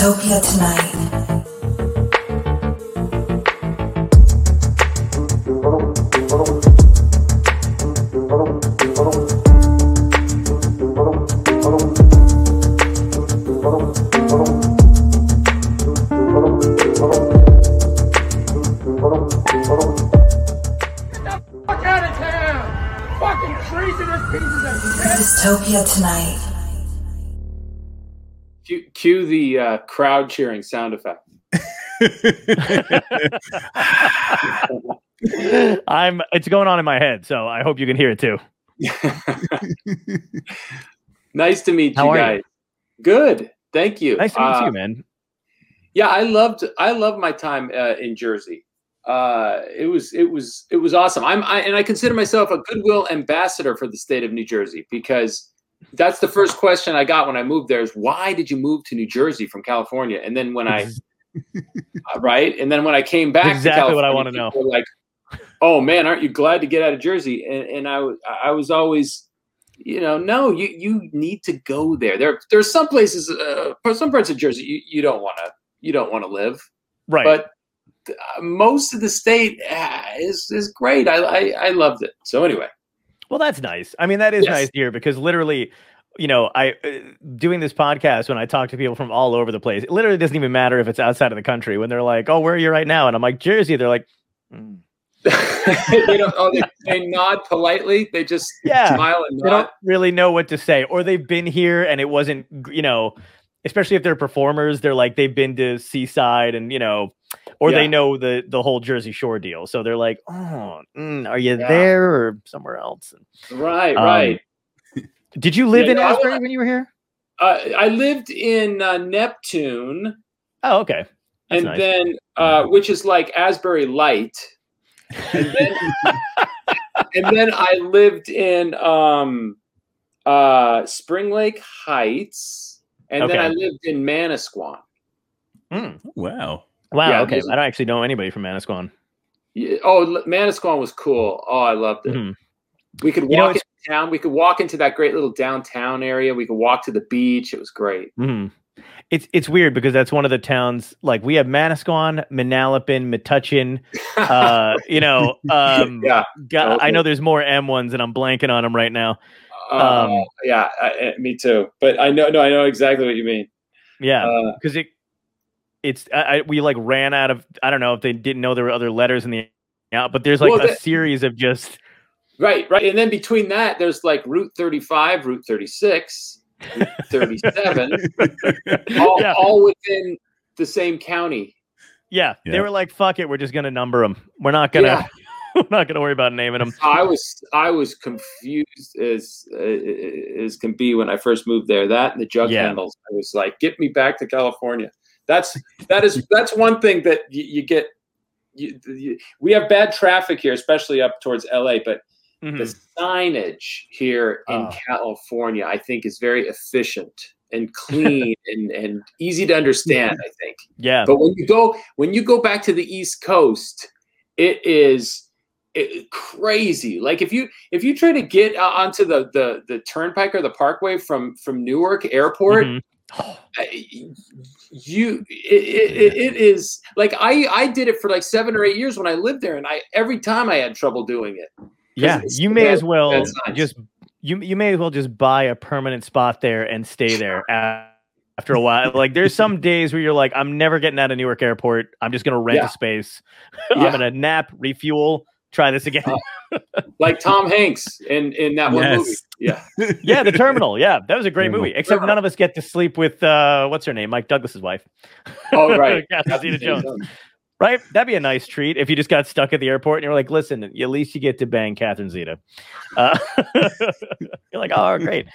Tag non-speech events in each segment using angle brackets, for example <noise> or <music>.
Dystopia tonight. Fuck out Cue, the uh, crowd cheering sound effect. <laughs> I'm. It's going on in my head, so I hope you can hear it too. <laughs> nice to meet How you guys. you? Good, thank you. Nice to meet Uh, you, man. Yeah, I loved I loved my time uh, in Jersey. Uh, it was it was it was awesome. I'm I, and I consider myself a goodwill ambassador for the state of New Jersey because that's the first question I got when I moved there is why did you move to New Jersey from California? And then when I <laughs> uh, right, and then when I came back, Exactly to what I wanna know. Like, oh man, aren't you glad to get out of Jersey? And and I I was always you know, no, you you need to go there. There there's some places, uh, some parts of Jersey, you, you don't want to you don't want to live, Right. but uh, most of the state uh, is is great. I, I I loved it. So anyway, Well, that's nice. I mean, that is Yes. nice here because literally, you know, I uh, doing this podcast when I talk to people from all over the place. It literally doesn't even matter if it's outside of the country. When they're like, "Oh, where are you right now?" and I'm like, "Jersey," they're like, "Mm." <laughs> they don't. Oh, they, they nod politely. They just Yeah. smile and they don't really know what to say, or they've been here and it wasn't, you know, especially if they're performers, they're like they've been to Seaside and you know, or they know the the whole Jersey Shore deal, so they're like, "Oh, mm, are you Yeah. there or somewhere else?" Right, Um, right. <laughs> Did you live Yeah, in no, Asbury wanna- when you were here? Uh, I lived in uh, Neptune, Oh, okay. That's and nice. then uh, which is like Asbury Light, and then <laughs> and then I lived in um, uh, Spring Lake Heights, and then I lived in Manasquan. Mm. Wow. Wow. Yeah, okay. I don't actually know anybody from Manasquan. Yeah, Oh, Manasquan was cool. Oh, I loved it. Mhm. We could You know, walk into town. We could walk into that great little downtown area. We could walk to the beach. It was great. Mhm. It's it's weird because that's one of the towns like we have Manasquan, Manalapan, Metuchen. <laughs> Uh, you know, um, yeah, God, I know there's more M ones and I'm blanking on them right now. uh, um, yeah, I, me too. But I know, no, I know exactly what you mean. Yeah, Uh, because it it's I, I, we like ran out of I don't know if they didn't know there were other letters in the out, but there's like Well, a the- series of just right, right. And then between that, there's like Route 35, Route 36, Route <laughs> 37, all, Yeah. all within the same county. yeah, they were like fuck it, we're just gonna number them. We're not gonna Yeah. <laughs> we're not gonna worry about naming them. I was I was confused as uh, as can be when I first moved there. That and the jug Yeah. handles. I was like, get me back to California. That's that is that's one thing that you, you get. You, you, we have bad traffic here, especially up towards LA. But Mhm. the signage here in Oh. California, I think, is very efficient and clean <laughs> and, and easy to understand. I think. Yeah, But when you go when you go back to the East Coast, it is it, crazy. Like if you if you try to get uh, onto the the the turnpike or the parkway from from Newark Airport, Mhm. <gasps> you it, it, it is like I I did it for like seven or eight years when I lived there, and I every time I had trouble doing it. Yeah, you may bad- as well signs. just you you may as well just buy a permanent spot there and stay there <laughs> after a while. like there's some <laughs> days where you're like, I'm never getting out of Newark Airport. I'm just gonna rent Yeah. a space. <laughs> Yeah. I'm gonna nap, refuel, try this again. <laughs> Like Tom Hanks in in that one movie. Yeah, <laughs> yeah, the terminal. Yeah, that was a great movie. Except none of us get to sleep with uh what's her name? Mike Douglas's wife. <laughs> Oh right. Catherine Zeta-Jones. Right? That'd be a nice treat if you just got stuck at the airport and you're like, listen, at least you get to bang Catherine Zeta. Uh, you're like, oh, great.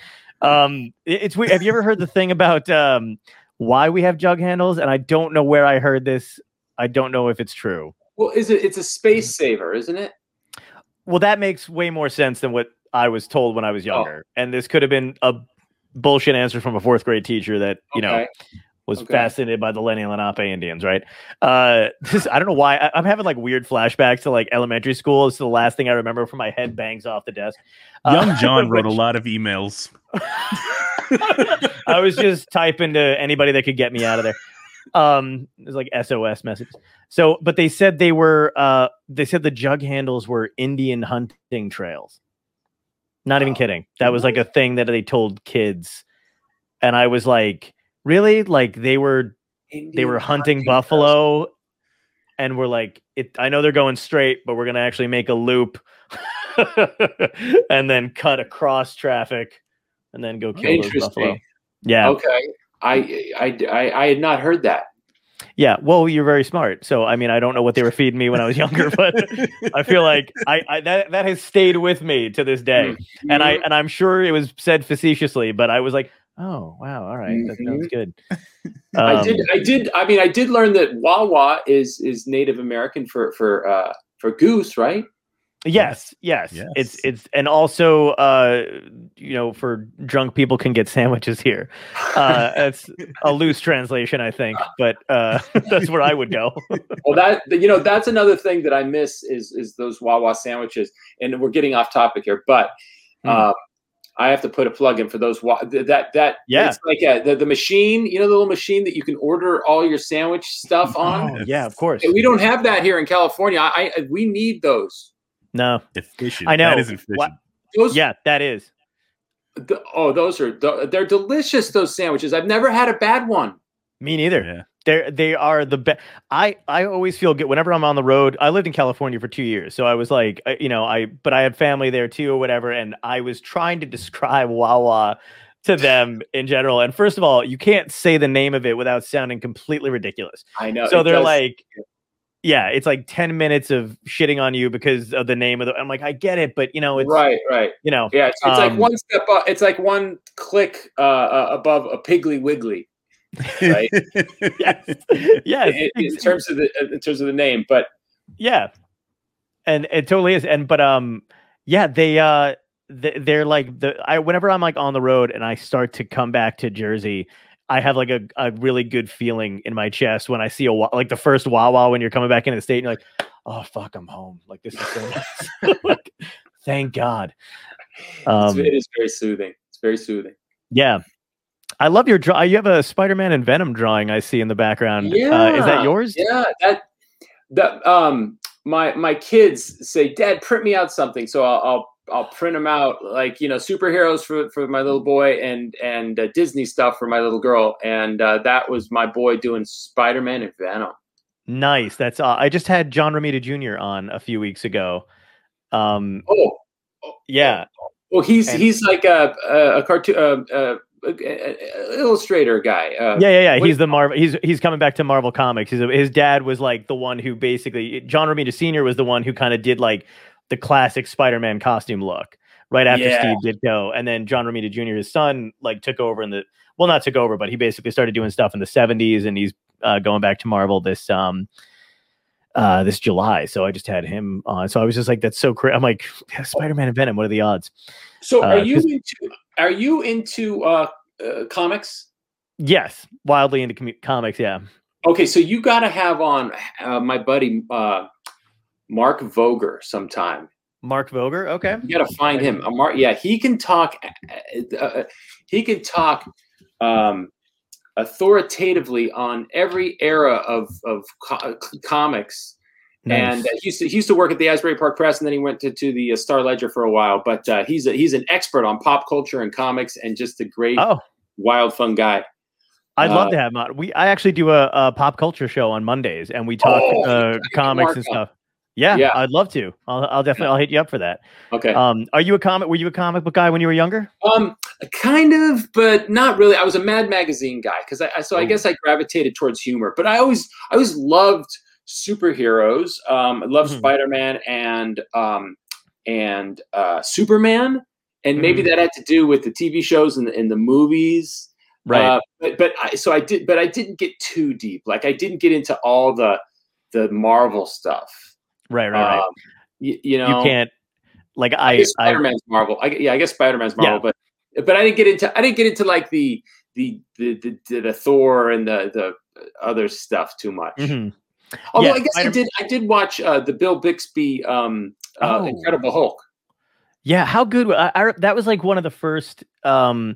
Um, it- it's weird. Have you ever heard the thing about um, why we have jug handles? And I don't know where I heard this. I don't know if it's true. Well, is it? It's a space saver, isn't it? Well, that makes way more sense than what I was told when I Oh. was younger. And this could have been a bullshit answer from a fourth grade teacher that, you know, was Okay. fascinated by the Lenni Lenape Indians, right? Uh, <laughs> this, I don't know why. I, I'm having like weird flashbacks to like elementary school. It's the last thing I remember from my head bangs off the desk. Uh, Young <laughs> John wrote a lot of emails. <laughs> I was just typing to anybody that could get me out of there. Um, it's like SOS message. So, but they said they were. Uh, they said the jug handles were Indian hunting trails. Not even Oh, kidding. That was like a thing that they told kids, and I was like, really? Like they were they were hunting trails. buffalo and we're like it i know they're going straight but we're gonna actually make a loop <laughs> and then cut across traffic and then go kill those buffalo yeah Okay. I, I I I had not heard that. yeah well you're very smart so i mean i don't know what they were feeding me when i was younger but i feel like i, I that, that has stayed with me to this day and i and i'm sure it was said facetiously but i was like oh wow all right that sounds good <laughs> I Um, did. I did. I mean, I did learn that Wawa is is Native American for for uh, for goose, right? Yes, yes, Yes. It's it's and also uh you know for drunk people can get sandwiches here. Uh it's a <laughs> loose translation I think, but uh <laughs> that's where I would go. <laughs> well, that you know, that's another thing that I miss is is those Wawa sandwiches. And we're getting off topic here, but Hmm. uh, I have to put a plug in for those. Wa- that that Yeah. it's like a, the the machine. You know, the little machine that you can order all your sandwich stuff on. Oh, yeah, of course. We don't have that here in California. I, I we need those. No. efficient. I know. That is efficient. What- Those Yeah, that is. th- oh, those are they're delicious. Those sandwiches. I've never had a bad one. Me neither. Yeah. They're they are the best. I I always feel good whenever I'm on the road. I lived in California for two years, so I was like, uh, you know, I but I had family there too or whatever, and I was trying to describe Wawa to them in general. And first of all, you can't say the name of it without sounding completely ridiculous. I know. so they're does- like, yeah, it's like ten minutes of shitting on you because of the name of the. I'm like, I get it, but you know, it's right, right. you know, Yeah, it's, it's like Um, one step up. It's like one click uh, uh, above a Piggly Wiggly, right? <laughs> yes, yes, in, in terms of the in terms of the name. But Yeah. And it totally is. And but um yeah, they uh they, they're like the I whenever I'm like on the road and I start to come back to Jersey, I have like a, a really good feeling in my chest when I see a like the first Wawa when you're coming back into the state and you're like, oh fuck, I'm home. Like this is so <laughs> nice. <laughs> like, thank God. Um it is very soothing. It's very soothing. yeah. I love your draw. You have a Spider-Man and Venom drawing I see in the background. Uh, is that yours? Yeah, that that um my my kids say, Dad, print me out something. So I'll I'll, I'll print them out like you know superheroes for for my little boy and and uh, Disney stuff for my little girl. And uh, that was my boy doing Spider Man and Venom. Nice. That's uh, I just had John Romita Jr. on a few weeks ago. Um Oh, yeah. Well, he's And- he's like a a, a cartoon uh, uh, a- a- a illustrator guy. Uh, yeah, yeah, yeah. He's the Marvel. He's he's coming back to Marvel Comics. His his dad was like the one who basically John Romita Sr. was the one who kind of did like the classic Spider-Man costume look right after Yeah. Steve Ditko, and then John Romita Jr. his son like took over in the well not took over, but he basically started doing stuff in the '70s, and he's uh, going back to Marvel this um uh this July. So I just had him on. So I was just like, that's so crazy. I'm like, Spider-Man and Venom. What are the odds? So, uh, are you 'cause- into are you into uh, uh, comics? Yes, wildly into com- comics. Yeah. Okay, so you got to have on uh, my buddy uh, Mark Voger sometime. Mark Voger. Okay. You got to find him. Uh, Mark, yeah, he can talk. Uh, uh, he can talk um, authoritatively on every era of of co- comics. And uh, he used to he used to work at the Asbury Park Press, and then he went to, to the uh, Star Ledger for a while. But uh, he's a, he's an expert on pop culture and comics, and just a great, Oh, wild, fun guy. I'd love Uh, to have him on. We I actually do a, a pop culture show on Mondays, and we talk Oh, uh, <laughs> comics and stuff. Yeah, Yeah. I'd love to. I'll, I'll definitely I'll hit you up for that. Okay, Um, are you a comic? Were you a comic book guy when you were younger? um, kind of, but not really. I was a Mad Magazine guy because I, I so I Oh. guess I gravitated towards humor. But I always I always loved superheroes. Um, I loved Mhm. Spider Man and um, and uh, Superman, and maybe Mhm. that had to do with the TV shows and the, and the movies. Uh, but but I, so I did, but I didn't get too deep. Like I didn't get into all the the Marvel stuff. Right, right, right. Um, y- you know, you can't. Like I, I, guess Spider Man's Marvel. I, yeah, I guess Spider Man's Yeah. Marvel, but but I didn't get into I didn't get into like the the the the, the, the Thor and the the other stuff too much. mhm. Although Yeah, I guess I did I did watch uh, the Bill Bixby um, uh, Oh. Incredible Hulk. Yeah, how good? I, I that was like one of the first um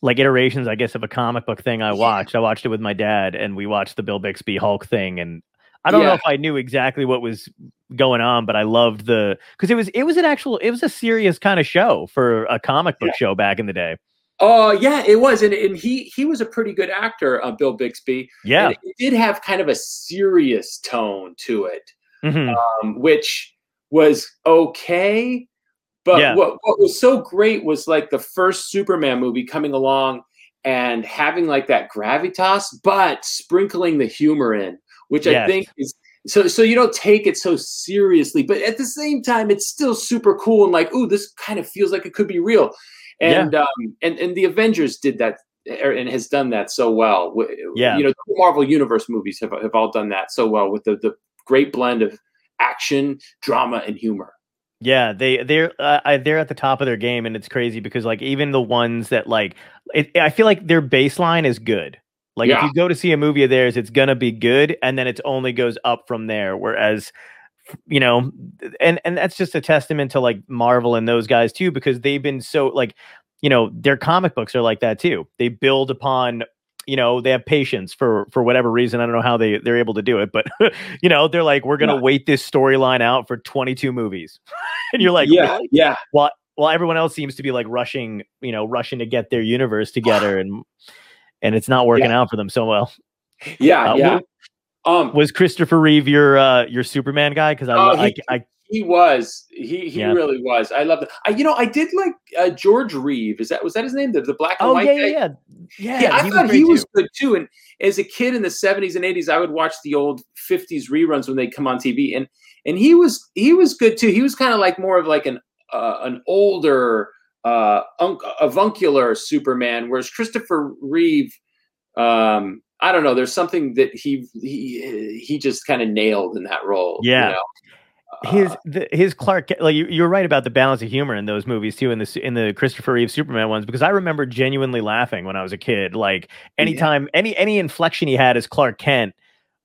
like iterations, I guess, of a comic book thing I watched. I watched it with my dad, and we watched the Bill Bixby Hulk thing, and I don't know if I knew exactly what was going on, but I loved the because it was it was an actual it was a serious kind of show for a comic book show back in the day. Oh yeah, it was, and, and he he was a pretty good actor, uh, Bill Bixby. Yeah, And it did have kind of a serious tone to it, Mhm. um, which was okay. But Yeah. what what was so great was like the first Superman movie coming along and having like that gravitas, but sprinkling the humor in, which I think is so so you don't take it so seriously, but at the same time, it's still super cool and like, ooh, this kind of feels like it could be real. And um and and the Avengers did that er, and has done that so well. Yeah. you know, the Marvel Universe movies have have all done that so well with the the great blend of action, drama, and humor. Yeah, they they're uh, I- they're at the top of their game, and it's crazy because like even the ones that like it, I feel like their baseline is good. Like if you go to see a movie of theirs, it's gonna be good, and then it only goes up from there. Whereas, you know, and and that's just a testament to like Marvel and those guys too, because they've been so like, you know, their comic books are like that too. They build upon you know they have patience for for whatever reason i don't know how they they're able to do it but <laughs> you know they're like we're gonna Yeah. wait this storyline out for 22 movies <laughs> and you're like yeah, yeah, while while everyone else seems to be like rushing you know rushing to get their universe together <sighs> and and it's not working out for them so well <laughs> yeah, Uh, yeah. Um, was christopher reeve your uh your superman guy because I, Oh, I, he- I he was. He he Yeah. really was. I love it. I, you know, I did like uh, George Reeve. Is that was that his name? The, the black and oh white yeah, guy. yeah yeah yeah Yeah, I thought great he was too. good too. And as a kid in the '70s and '80s, I would watch the old '50s reruns when they come on TV, and and he was he was good too. He was kind of like more of like an uh, an older uh, unc- avuncular Superman, whereas Christopher Reeve, um, I don't know. There's something that he he he just kind of nailed in that role. you Yeah. know? his Uh, the, his Clark like you, you're right about the balance of humor in those movies too in the in the Christopher Reeve Superman ones because I remember genuinely laughing when I was a kid like anytime any any inflection he had as Clark Kent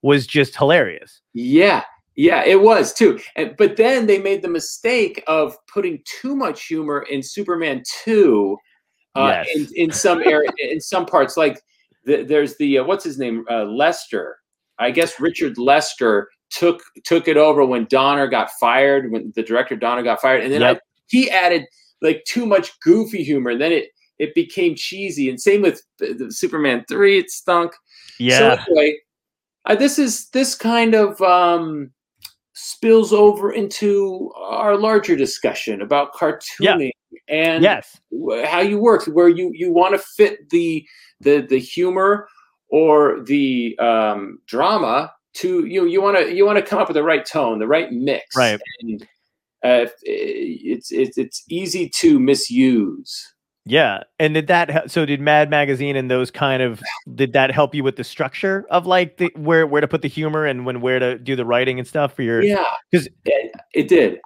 was just hilarious. Yeah, yeah, it was too. And but then they made the mistake of putting too much humor in Superman two, uh, Yes. in, in some area, in some parts. Like the, there's the uh, what's his name, uh, Lester. I guess Richard Lester took took it over when Donner got fired, when the director Donner got fired, and then I, he added like too much goofy humor, and then it it became cheesy. And same with Superman three, it stunk. Yeah. So anyway, uh, this is this kind of um, spills over into our larger discussion about cartooning and yes. how you work, where you you want to fit the the the humor or the um, drama to you. You want to you want to come up with the right tone, the right mix, Right. And uh, it's it's it's easy to misuse. Yeah. And did that so did Mad Magazine and those kind of did that help you with the structure of like the where where to put the humor and when where to do the writing and stuff for your Yeah, 'Cause- it, it did.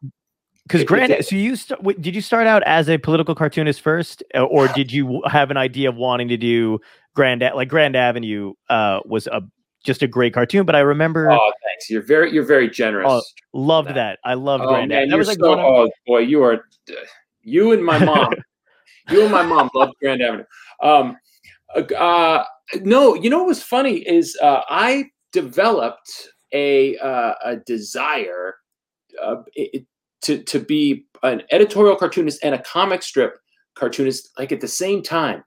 Because did. so you st- did you start out as a political cartoonist first, uh, or did you have an idea of wanting to do Grand like Grand Avenue? Uh, was a just a great cartoon, but I remember Oh, thanks. You're very you're very generous. Oh, loved that. that. I loved Oh Grand man, Avenue. That was like so, oh boy, you are you and my mom. You and my mom loved Grand Avenue. Um, uh, no, you know what was funny is uh, I developed a uh, a desire uh, it, to to be an editorial cartoonist and a comic strip cartoonist like at the same time.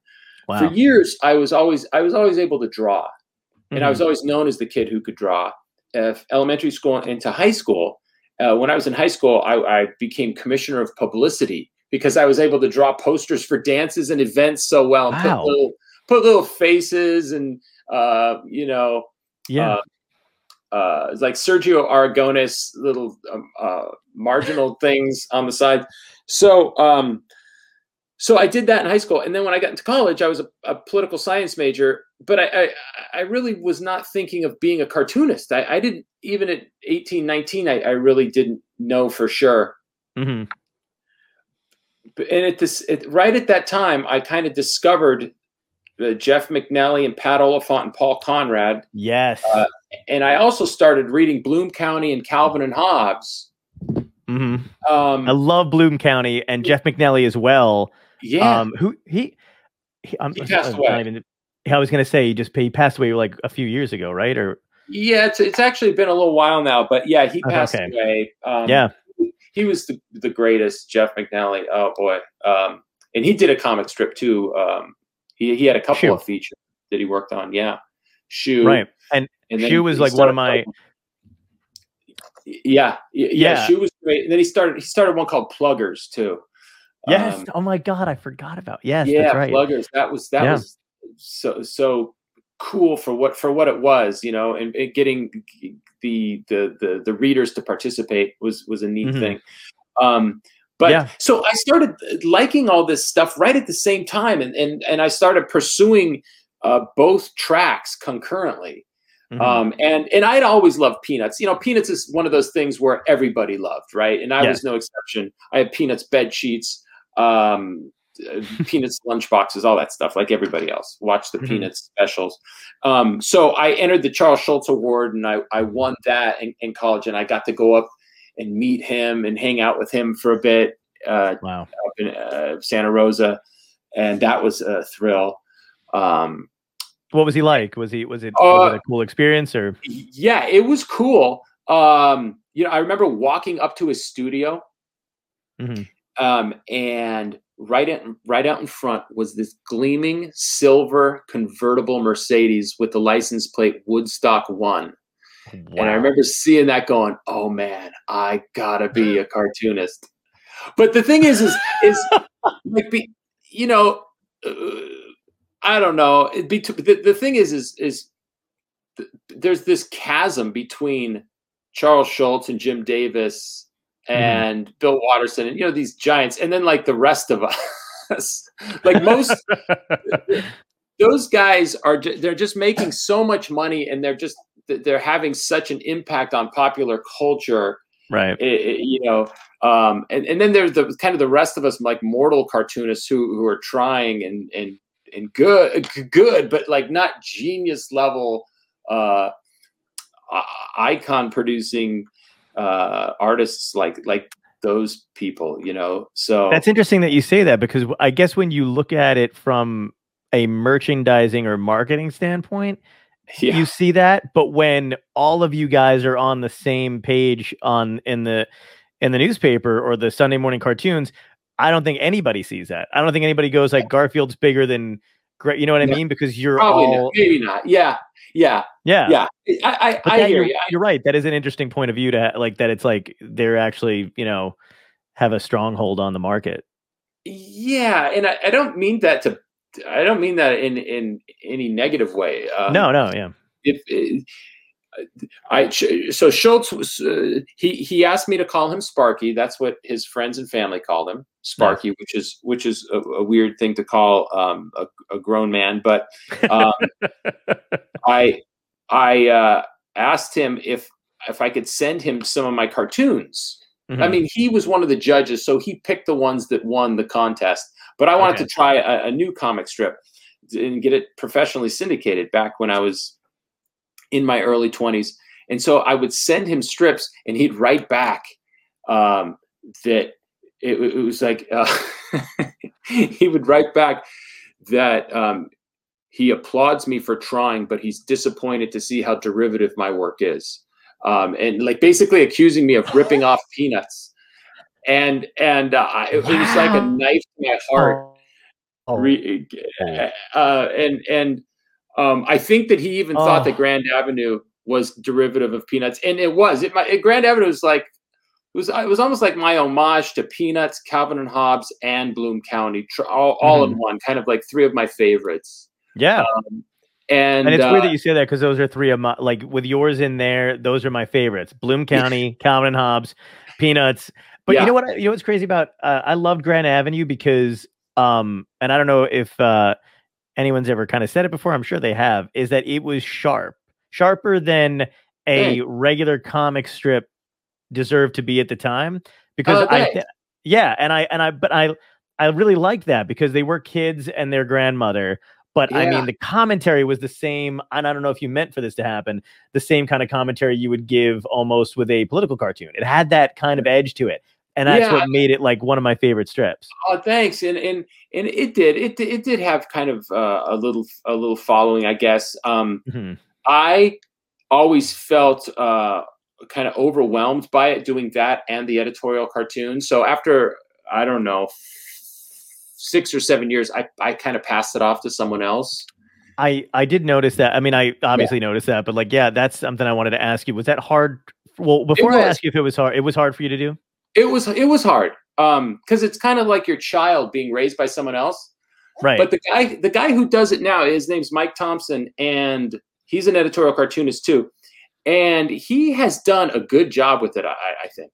wow. For years, I was always I was always able to draw and I Mhm. was always known as the kid who could draw. Uh, elementary school into high school, uh, when I was in high school, I, I became commissioner of publicity because I was able to draw posters for dances and events so well, and Wow. put little put little faces and uh, you know, yeah. uh, uh, it's like Sergio Aragonés little um, uh, marginal <laughs> things on the side. So, um, so I did that in high school, and then when I got into college, I was a, a political science major. But I, I, I really was not thinking of being a cartoonist. I, I didn't even at 18, 19, I, I really didn't know for sure. Mhm. And at this, at, right at that time, I kind of discovered uh, Jeff MacNelly and Pat Oliphant and Paul Conrad Yes. Uh, and I also started reading Bloom County and Calvin and Hobbes. Mhm. Um, I love Bloom County and Jeff MacNelly as well. yeah, Um, who he he, I'm, He passed not away. even- I was gonna say he just he passed away like a few years ago, right? Or Yeah, it's it's actually been a little while now, but yeah, he passed okay. away. Um, yeah, he was the, the greatest, Jeff MacNelly. Oh boy, um, and he did a comic strip too. Um, he he had a couple Shoe. of features that he worked on. Yeah, shoe. right. And And Shoe he- was like one of my Yeah, yeah, yeah. Yeah. Shoe was great. And then he started he started one called Pluggers too. yes. Um, oh my god, I forgot about yes. yeah, that's right. Pluggers. That was that Yeah. was so so cool for what for what it was, you know, and, and getting the, the the the readers to participate was was a neat Mhm. thing. Um, but Yeah. so I started liking all this stuff right at the same time, and and and I started pursuing uh, both tracks concurrently. Mhm. Um, and and I'd always loved Peanuts. You know, Peanuts is one of those things where everybody loved, right? And I Yeah. was no exception. I had Peanuts bed sheets, um, uh, Peanuts lunchboxes, all that stuff, like everybody else. Watch the Mhm. Peanuts specials. Um, so I entered the Charles Schulz Award, and I I won that in, in college, and I got to go up and meet him and hang out with him for a bit uh, wow. up in uh, Santa Rosa, and that was a thrill. Um, What was he like? Was he was it, Uh, was it a cool experience or yeah it was cool um you know i remember walking up to his studio Mhm. um and right in right out in front was this gleaming silver convertible mercedes with the license plate woodstock one. And i remember seeing that going oh man i gotta be a <laughs> cartoonist. But the thing is is is like be you know uh, i don't know. It be the, the thing is is is th- there's this chasm between charles schulz and jim davis and bill watterson and you know these giants and then like the rest of <laughs> us like most <laughs> those guys are they're just making so much money and they're just they're having such an impact on popular culture right. i- i- you know um and, and then there's the kind of the rest of us like mortal cartoonists who who are trying and and and good good but like not genius level uh icon producing uh artists like like those people you know so That's interesting that you say that because I guess when you look at it from a merchandising or marketing standpoint, yeah you see that. But when all of you guys are on the same page on in the in the newspaper or the Sunday morning cartoons, I don't think anybody sees that. I don't think anybody goes like Garfield's bigger than great. You know what I Yeah. mean? Because you're probably all not, maybe not yeah yeah yeah. yeah i i, I hear you're, you you're right. That is an interesting point of view to like that. It's like they're actually you know have a stronghold on the market. Yeah, and I, I don't mean that to. I don't mean that in in any negative way. Um, no, no, yeah, If I so Schulz was uh, he he asked me to call him Sparky. That's what his friends and family called him, Sparky, which is which is a, a weird thing to call um, a, a grown man. But um, <laughs> I I uh, asked him if if I could send him some of my cartoons. I Mhm. mean, he was one of the judges, so he picked the ones that won the contest. But I wanted Okay. to try a, a new comic strip and get it professionally syndicated back when I was in my early 20s. And so I would send him strips, and he'd write back um, that it, it was like uh, <laughs> he would write back that um, he applauds me for trying, but he's disappointed to see how derivative my work is um, and like basically accusing me of ripping off <laughs> peanuts. And and uh, I- it, was like a knife to my heart. Oh, Re- uh, and and um, I think that he even thought that Oh. Grand Avenue was derivative of Peanuts, and it was. It, my, Grand Avenue was like it was it was almost like my homage to Peanuts, Calvin and Hobbes, and Bloom County, all, all in one, kind of like three of my favorites. yeah. And, And it's uh, weird that you say that because those are three of my like with yours in there. Those are my favorites: Bloom <laughs> County, Calvin and Hobbes, Peanuts. But Yeah. you know what? You know what's crazy about? Uh, I loved Grand Avenue because, um, and I don't know if uh, anyone's ever kind of said it before. I'm sure they have. Is that it was sharp, sharper than a regular comic strip deserved to be at the time. Because Oh, I, th- yeah, and I and I, but I, I really liked that because they were kids and their grandmother. But I mean, the commentary was the same. And I don't know if you meant for this to happen. The same kind of commentary you would give almost with a political cartoon. It had that kind of edge to it. And that's Yeah. what made it like one of my favorite strips. Oh, thanks. And and and it did. It it did have kind of uh, a little a little following, I guess. Um, Mhm. I always felt uh, kind of overwhelmed by it doing that and the editorial cartoon. So after I don't know six or seven years, I I kind of passed it off to someone else. I I did notice that. I mean, I obviously noticed that, but like, yeah, that's something I wanted to ask you. Was that hard? Well, before I ask you if it was hard, it was hard for you to do. It was it was hard um because it's kind of like your child being raised by someone else. Right. But the guy, the guy who does it now, his name's Mike Thompson, and he's an editorial cartoonist too. And he has done a good job with it, I, I think.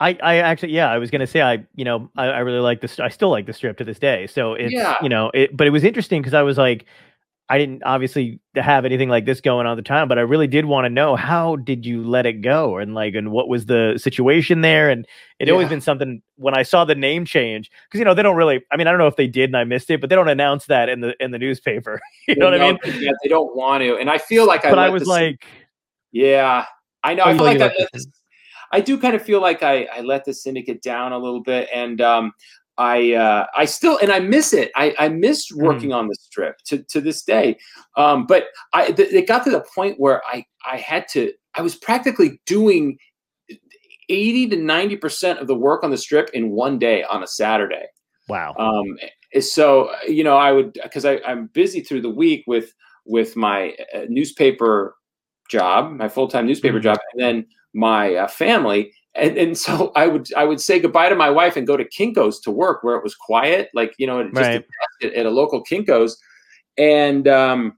I, I actually, yeah, I was gonna say, I, you know, I, I really like this. I still like the strip to this day. So it's, Yeah. you know, it, but it was interesting because I was like, I didn't obviously have anything like this going on at the time, but I really did want to know how did you let it go and like, and what was the situation there? And it always been something when I saw the name change because you know they don't really. I mean, I don't know if they did and I missed it, but they don't announce that in the in the newspaper. <laughs> you know what I mean? Yeah, they don't want to, and I feel like I. but I was this- like, yeah, I know. Oh, I feel like I let let this. I do kind of feel like I, I let the syndicate down a little bit, and um, I uh, I still and I miss it. I, I miss Mm. working on the strip to, to this day. Um, but I th- it got to the point where I I had to. I was practically doing eighty to ninety percent of the work on the strip in one day on a Saturday. wow, Um, so you know, I would because I'm busy through the week with with my uh, newspaper job, my full time newspaper Mhm. job, and then my uh, family. And, and so <laughs> I would I would say goodbye to my wife and go to Kinkos to work where it was quiet, like you know, just Right. at, at a local Kinkos, and um,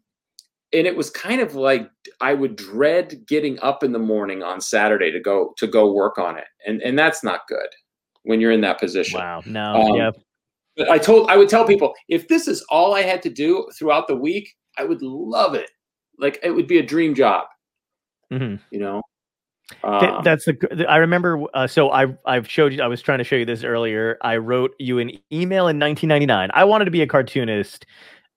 and it was kind of like I would dread getting up in the morning on Saturday to go to go work on it, and and that's not good when you're in that position. wow, no, Um, yeah, But I told I would tell people if this is all I had to do throughout the week, I would love it. Like it would be a dream job, hmm you know. Th- Um, that's the. I remember. Uh, so I I've showed you. I was trying to show you this earlier. I wrote you an email in 1999. I wanted to be a cartoonist.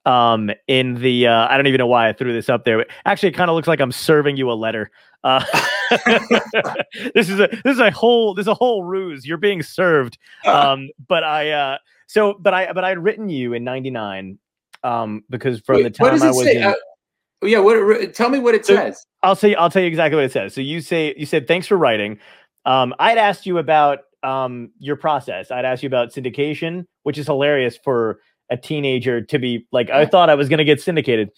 Um, in the uh, I don't even know why I threw this up there. But actually, it kind of looks like I'm serving you a letter. Uh, <laughs> this is a this is a whole this is a whole ruse. You're being served. Um, but I uh, so but I but I'd written you in '99. Um, because from wait, the time I was in, Uh, yeah, what? Tell me what it So- says. I'll say I'll tell you exactly what it says. So you say you said thanks for writing. Um, I'd asked you about um, your process. I'd asked you about syndication, which is hilarious for a teenager to be like. I thought I was going to get syndicated,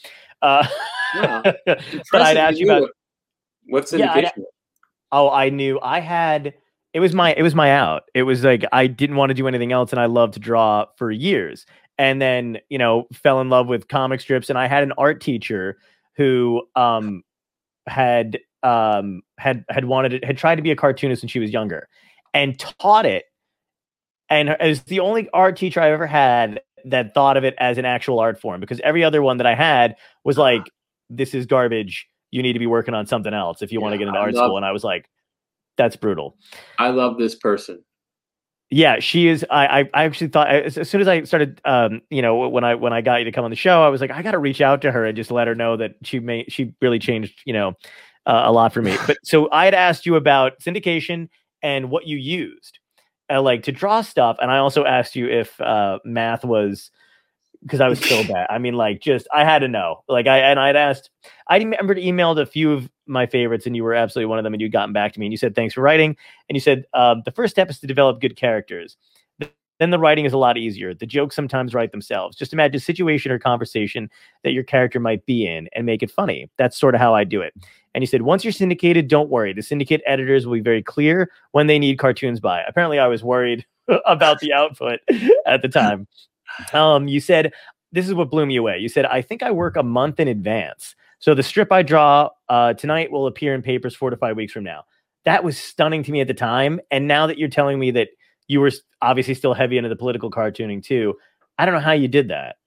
uh, Yeah. <laughs> but I'd asked you about. what- what's Yeah, syndication. Oh, I knew I had. It was my it was my out. It was like I didn't want to do anything else, and I loved to draw for years. And then you know fell in love with comic strips, and I had an art teacher who um had um had had wanted it had tried to be a cartoonist when she was younger, and taught it. And is the only art teacher I ever had that thought of it as an actual art form because every other one that I had was like, "This is garbage. You need to be working on something else if you want to get into I art love- school." And I was like, "That's brutal." I love this person. Yeah, she is. I I, I actually thought as, as soon as I started, um, you know, when I when I got you to come on the show, I was like, I got to reach out to her and just let her know that she may she really changed, you know, uh, a lot for me. <laughs> But so I had asked you about syndication and what you used, uh, like to draw stuff, and I also asked you if uh, math was because I was so bad. <laughs> I mean, like, just I had to know. Like, I and I'd asked. I remember emailed a few of my favorites, and you were absolutely one of them. And you'd gotten back to me, and you said thanks for writing. And you said um, the first step is to develop good characters. Then the writing is a lot easier. The jokes sometimes write themselves. Just imagine a situation or conversation that your character might be in and make it funny. That's sort of how I do it. And you said, once you're syndicated, don't worry. The syndicate editors will be very clear when they need cartoons by. Apparently, I was worried <laughs> about the output at the time. <laughs> Um, you said, this is what blew me away. You said, I think I work a month in advance. So the strip I draw uh, tonight will appear in papers four to five weeks from now. That was stunning to me at the time. And now that you're telling me that you were obviously still heavy into the political cartooning too, I don't know how you did that.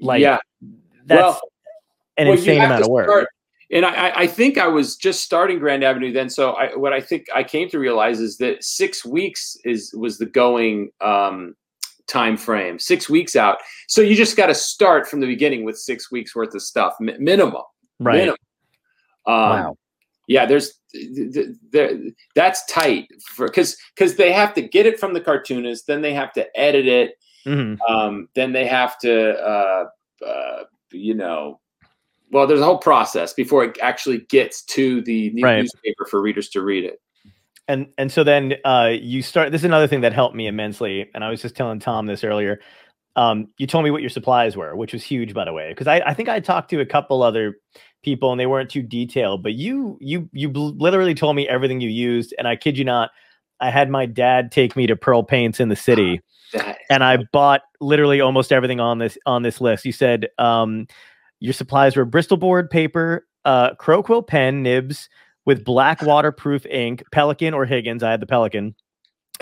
Like, yeah, That's well, an well, insane amount of work. start- and I, I- I think I was just starting Grand Avenue then. So I, what I think I came to realize is that six weeks is was the going um, time frame. Six weeks out. So you just got to start from the beginning with six weeks worth of stuff, mi- minimum. right. Minimum. Um, Wow. Yeah, there's th- th- th- that's tight because because they have to get it from the cartoonist, then they have to edit it, Mhm. um, then they have to uh, uh, you know. Well, there's a whole process before it actually gets to the new Right. newspaper for readers to read it. And and so then uh you start this is another thing that helped me immensely and i was just telling tom this earlier um you told me what your supplies were which was huge by the way because I, I think i talked to a couple other people and they weren't too detailed but you you you literally told me everything you used and i kid you not i had my dad take me to pearl paints in the city That and I bought literally almost everything on this on this list. You said um, your supplies were Bristol board paper, uh, crow quill pen nibs with black waterproof ink, Pelikan or Higgins. I had the Pelikan.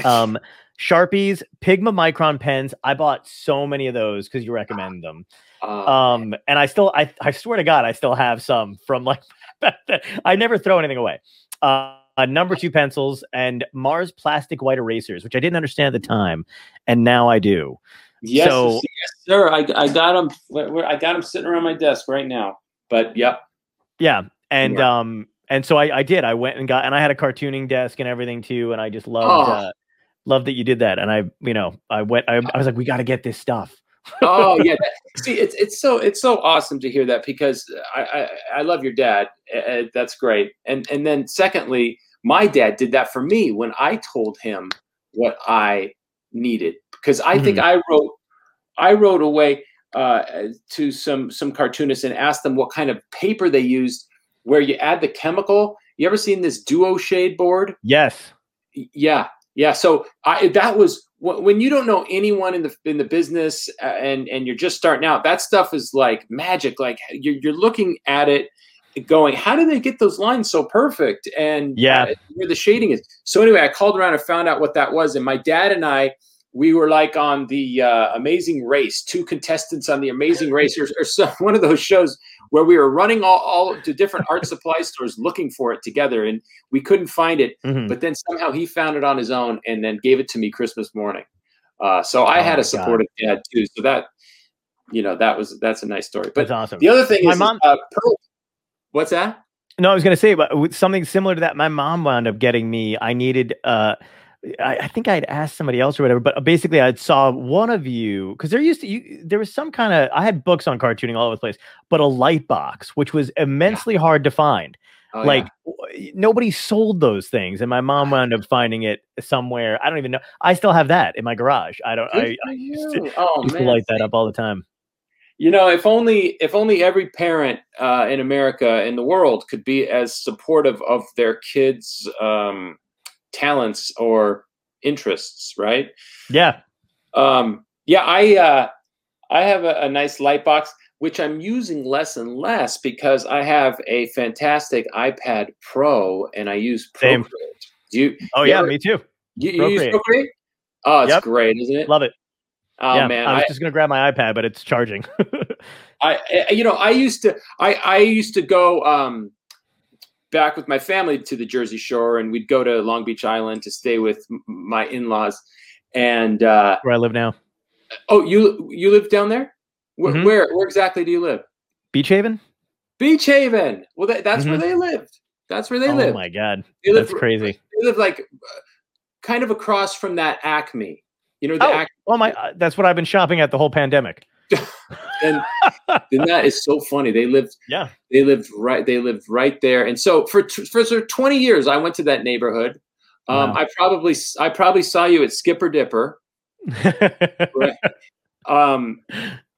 Um, Sharpies, Pigma Micron pens. I bought so many of those because you recommend them. uh, Um, and I still, I, I swear to God, I still have some from like. <laughs> I never throw anything away. Uh, uh, number two pencils and Mars plastic white erasers, which I didn't understand at the time, and now I do. yes, so- yes, sir. I, I got them. I got them sitting around my desk right now. But yep, Yeah, and Yeah. um, and so I, I did. I went and got, and I had a cartooning desk and everything too, and I just loved, Oh. uh, loved that you did that. And I, you know, I went. I, I was like, we got to get this stuff. oh yeah <laughs> that, see it's it's so it's so awesome to hear that because i i, I love your dad uh, that's great and and then secondly my dad did that for me when i told him what i needed because i think i wrote i wrote away uh, to some some cartoonists and asked them what kind of paper they used where you add the chemical. You ever seen this duo shade board? Yes. yeah yeah. So i that was when you don't know anyone in the in the business uh, and and you're just starting out that stuff is like magic like you're, you're looking at it going how do they get those lines so perfect? And Yeah. uh, where the shading is. So anyway i called around and found out what that was and my dad and i we were like on the uh, amazing race two contestants on the amazing race or, or some, <laughs> one of those shows where we were running all, all to different art <laughs> supply stores looking for it together and we couldn't find it Mhm. but then somehow he found it on his own and then gave it to me Christmas morning. Uh, so I Oh had a supportive dad too. So that, you know, that was that's a nice story. But That's awesome. the other thing My is, mom- uh, Pearl, what's that? No, I was going to say, but with something similar to that, my mom wound up getting me. I needed, uh, I, I think I'd asked somebody else or whatever, but basically I saw one of you because there used to, you, there was some kind of, I had books on cartooning all over the place, but a light box, which was immensely hard to find. Oh, like yeah. w- nobody sold those things, and my mom <laughs> wound up finding it somewhere. I don't even know. I still have that in my garage. I don't. Good I, I used to, oh used to light that up all the time. You know, if only if only every parent uh, in America in the world could be as supportive of their kids' um, talents or interests, right? Yeah. Um, yeah, I uh, I have a, a nice light box which I'm using less and less because I have a fantastic iPad Pro and I use Same. Procreate. Do you? Oh you yeah, ever- me too. You, you use Procreate. Procreate? Oh, it's Yep. great, isn't it? Love it. Oh yeah, man, I was I, just gonna grab my iPad, but it's charging. <laughs> I, I you know I used to I I used to go um back with my family to the Jersey Shore and we'd go to Long Beach Island to stay with my in-laws and uh Where I live now, oh you you live down there where, Mhm. where where exactly do you live Beach Haven. Beach Haven well that, that's where Mhm. they lived that's where they lived. oh live my god, they that's crazy. they live like uh, kind of across from that Acme you know the Oh, Acme oh my, uh, that's what I've been shopping at the whole pandemic. <laughs> and, and that is so funny. They lived Yeah. they lived right they lived right there. And so for for sort of 20 years i went to that neighborhood. Um, Wow. i probably i probably saw you at skipper dipper. <laughs> Um,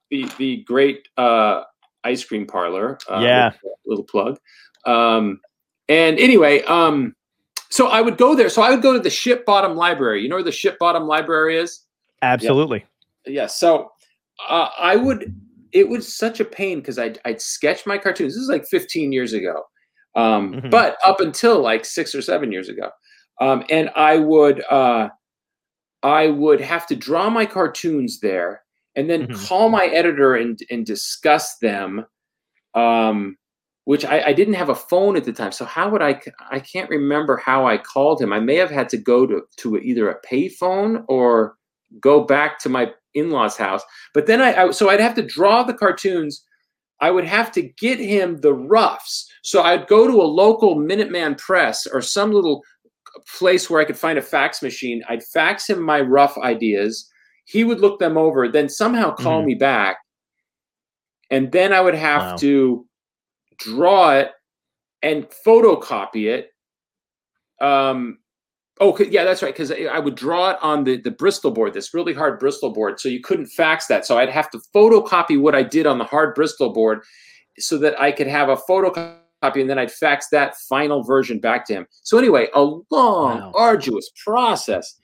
the the great uh, ice cream parlor uh, Yeah. little, little plug. Um, and anyway um, so i would go there. So i would go to the ship bottom library. You know where the ship bottom library is Absolutely. yeah so uh, i would it was such a pain because I'd, I'd sketch my cartoons this is like 15 years ago um, Mhm. but up until like six or seven years ago um, and i would uh, i would have to draw my cartoons there and then Mhm. call my editor and, and discuss them um, which I, I didn't have a phone at the time so how would I? I can't remember how i called him i may have had to go to, to either a payphone or go back to my in-laws house but then I, I so i'd have to draw the cartoons i would have to get him the roughs So I'd go to a local Minuteman press or some little place where I could find a fax machine. I'd fax him my rough ideas. He would look them over, then somehow call Mhm. me back. And then I would have Wow. to draw it and photocopy it. Um, oh, yeah, that's right. Because I would draw it on the, the Bristol board, this really hard Bristol board. So you couldn't fax that. So I'd have to photocopy what I did on the hard Bristol board so that I could have a photocopy and then I'd fax that final version back to him. So anyway, a long, Wow. arduous process.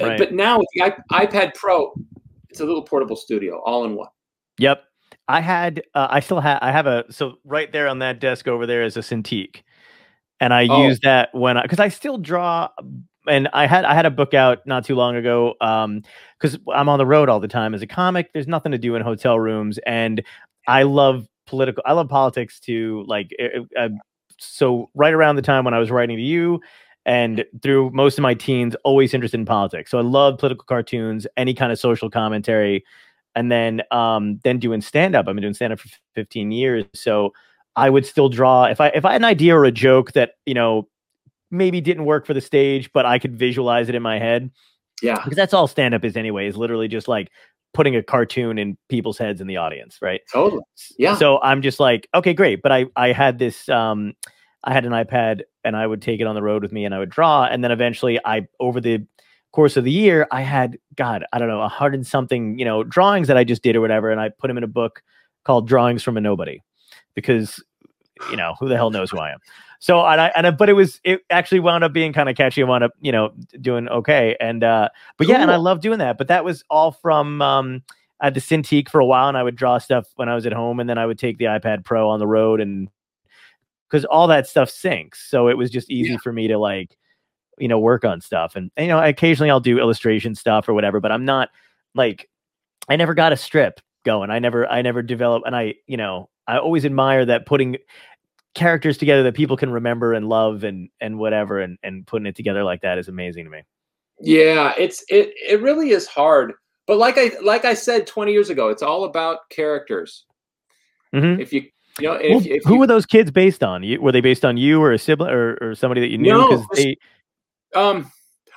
Uh, Right. But now with the iP- iPad Pro, it's a little portable studio all in one. Yep. I had uh, I still have I have a so right there on that desk over there is a Cintiq. And I Oh. use that when I because I still draw and I had I had a book out not too long ago um because I'm on the road all the time as a comic. There's nothing to do in hotel rooms and I love political I love politics too like uh, so right around the time when I was writing to you and through most of my teens always interested in politics. So I love political cartoons, any kind of social commentary and then um then doing stand up. I've been doing stand up for 15 years. So I would still draw if I if I had an idea or a joke that, you know, maybe didn't work for the stage, but I could visualize it in my head. Yeah. Because that's all stand up is anyway, is literally just like putting a cartoon in people's heads in the audience, right? Totally. Yeah. So I'm just like, okay, great. But I I had this um I had an iPad and I would take it on the road with me and I would draw. And then eventually I over the course of the year, I had God, I don't know, a hundred something, you know, drawings that I just did or whatever. And I put them in a book called Drawings from a Nobody. Because you know, who the hell knows who I am. So and I and I, but it was it actually wound up being kind of catchy and wound up, you know, doing okay. And uh but yeah, and I love doing that. But that was all from um I had the Cintiq for a while and I would draw stuff when I was at home and then I would take the iPad Pro on the road and because all that stuff syncs. So it was just easy Yeah. for me to like, you know, work on stuff. And, and, you know, occasionally I'll do illustration stuff or whatever, but I'm not like I never got a strip going. I never I never developed and I, you know, I always admire that putting characters together that people can remember and love and and whatever and and putting it together like that is amazing to me. Yeah, it's it it really is hard. But like I like I said 20 years ago, it's all about characters. Mhm. If you you know, Well, if, if who you, were those kids based on? You, were they based on you or a sibling or, or somebody that you knew? No, Because they Um,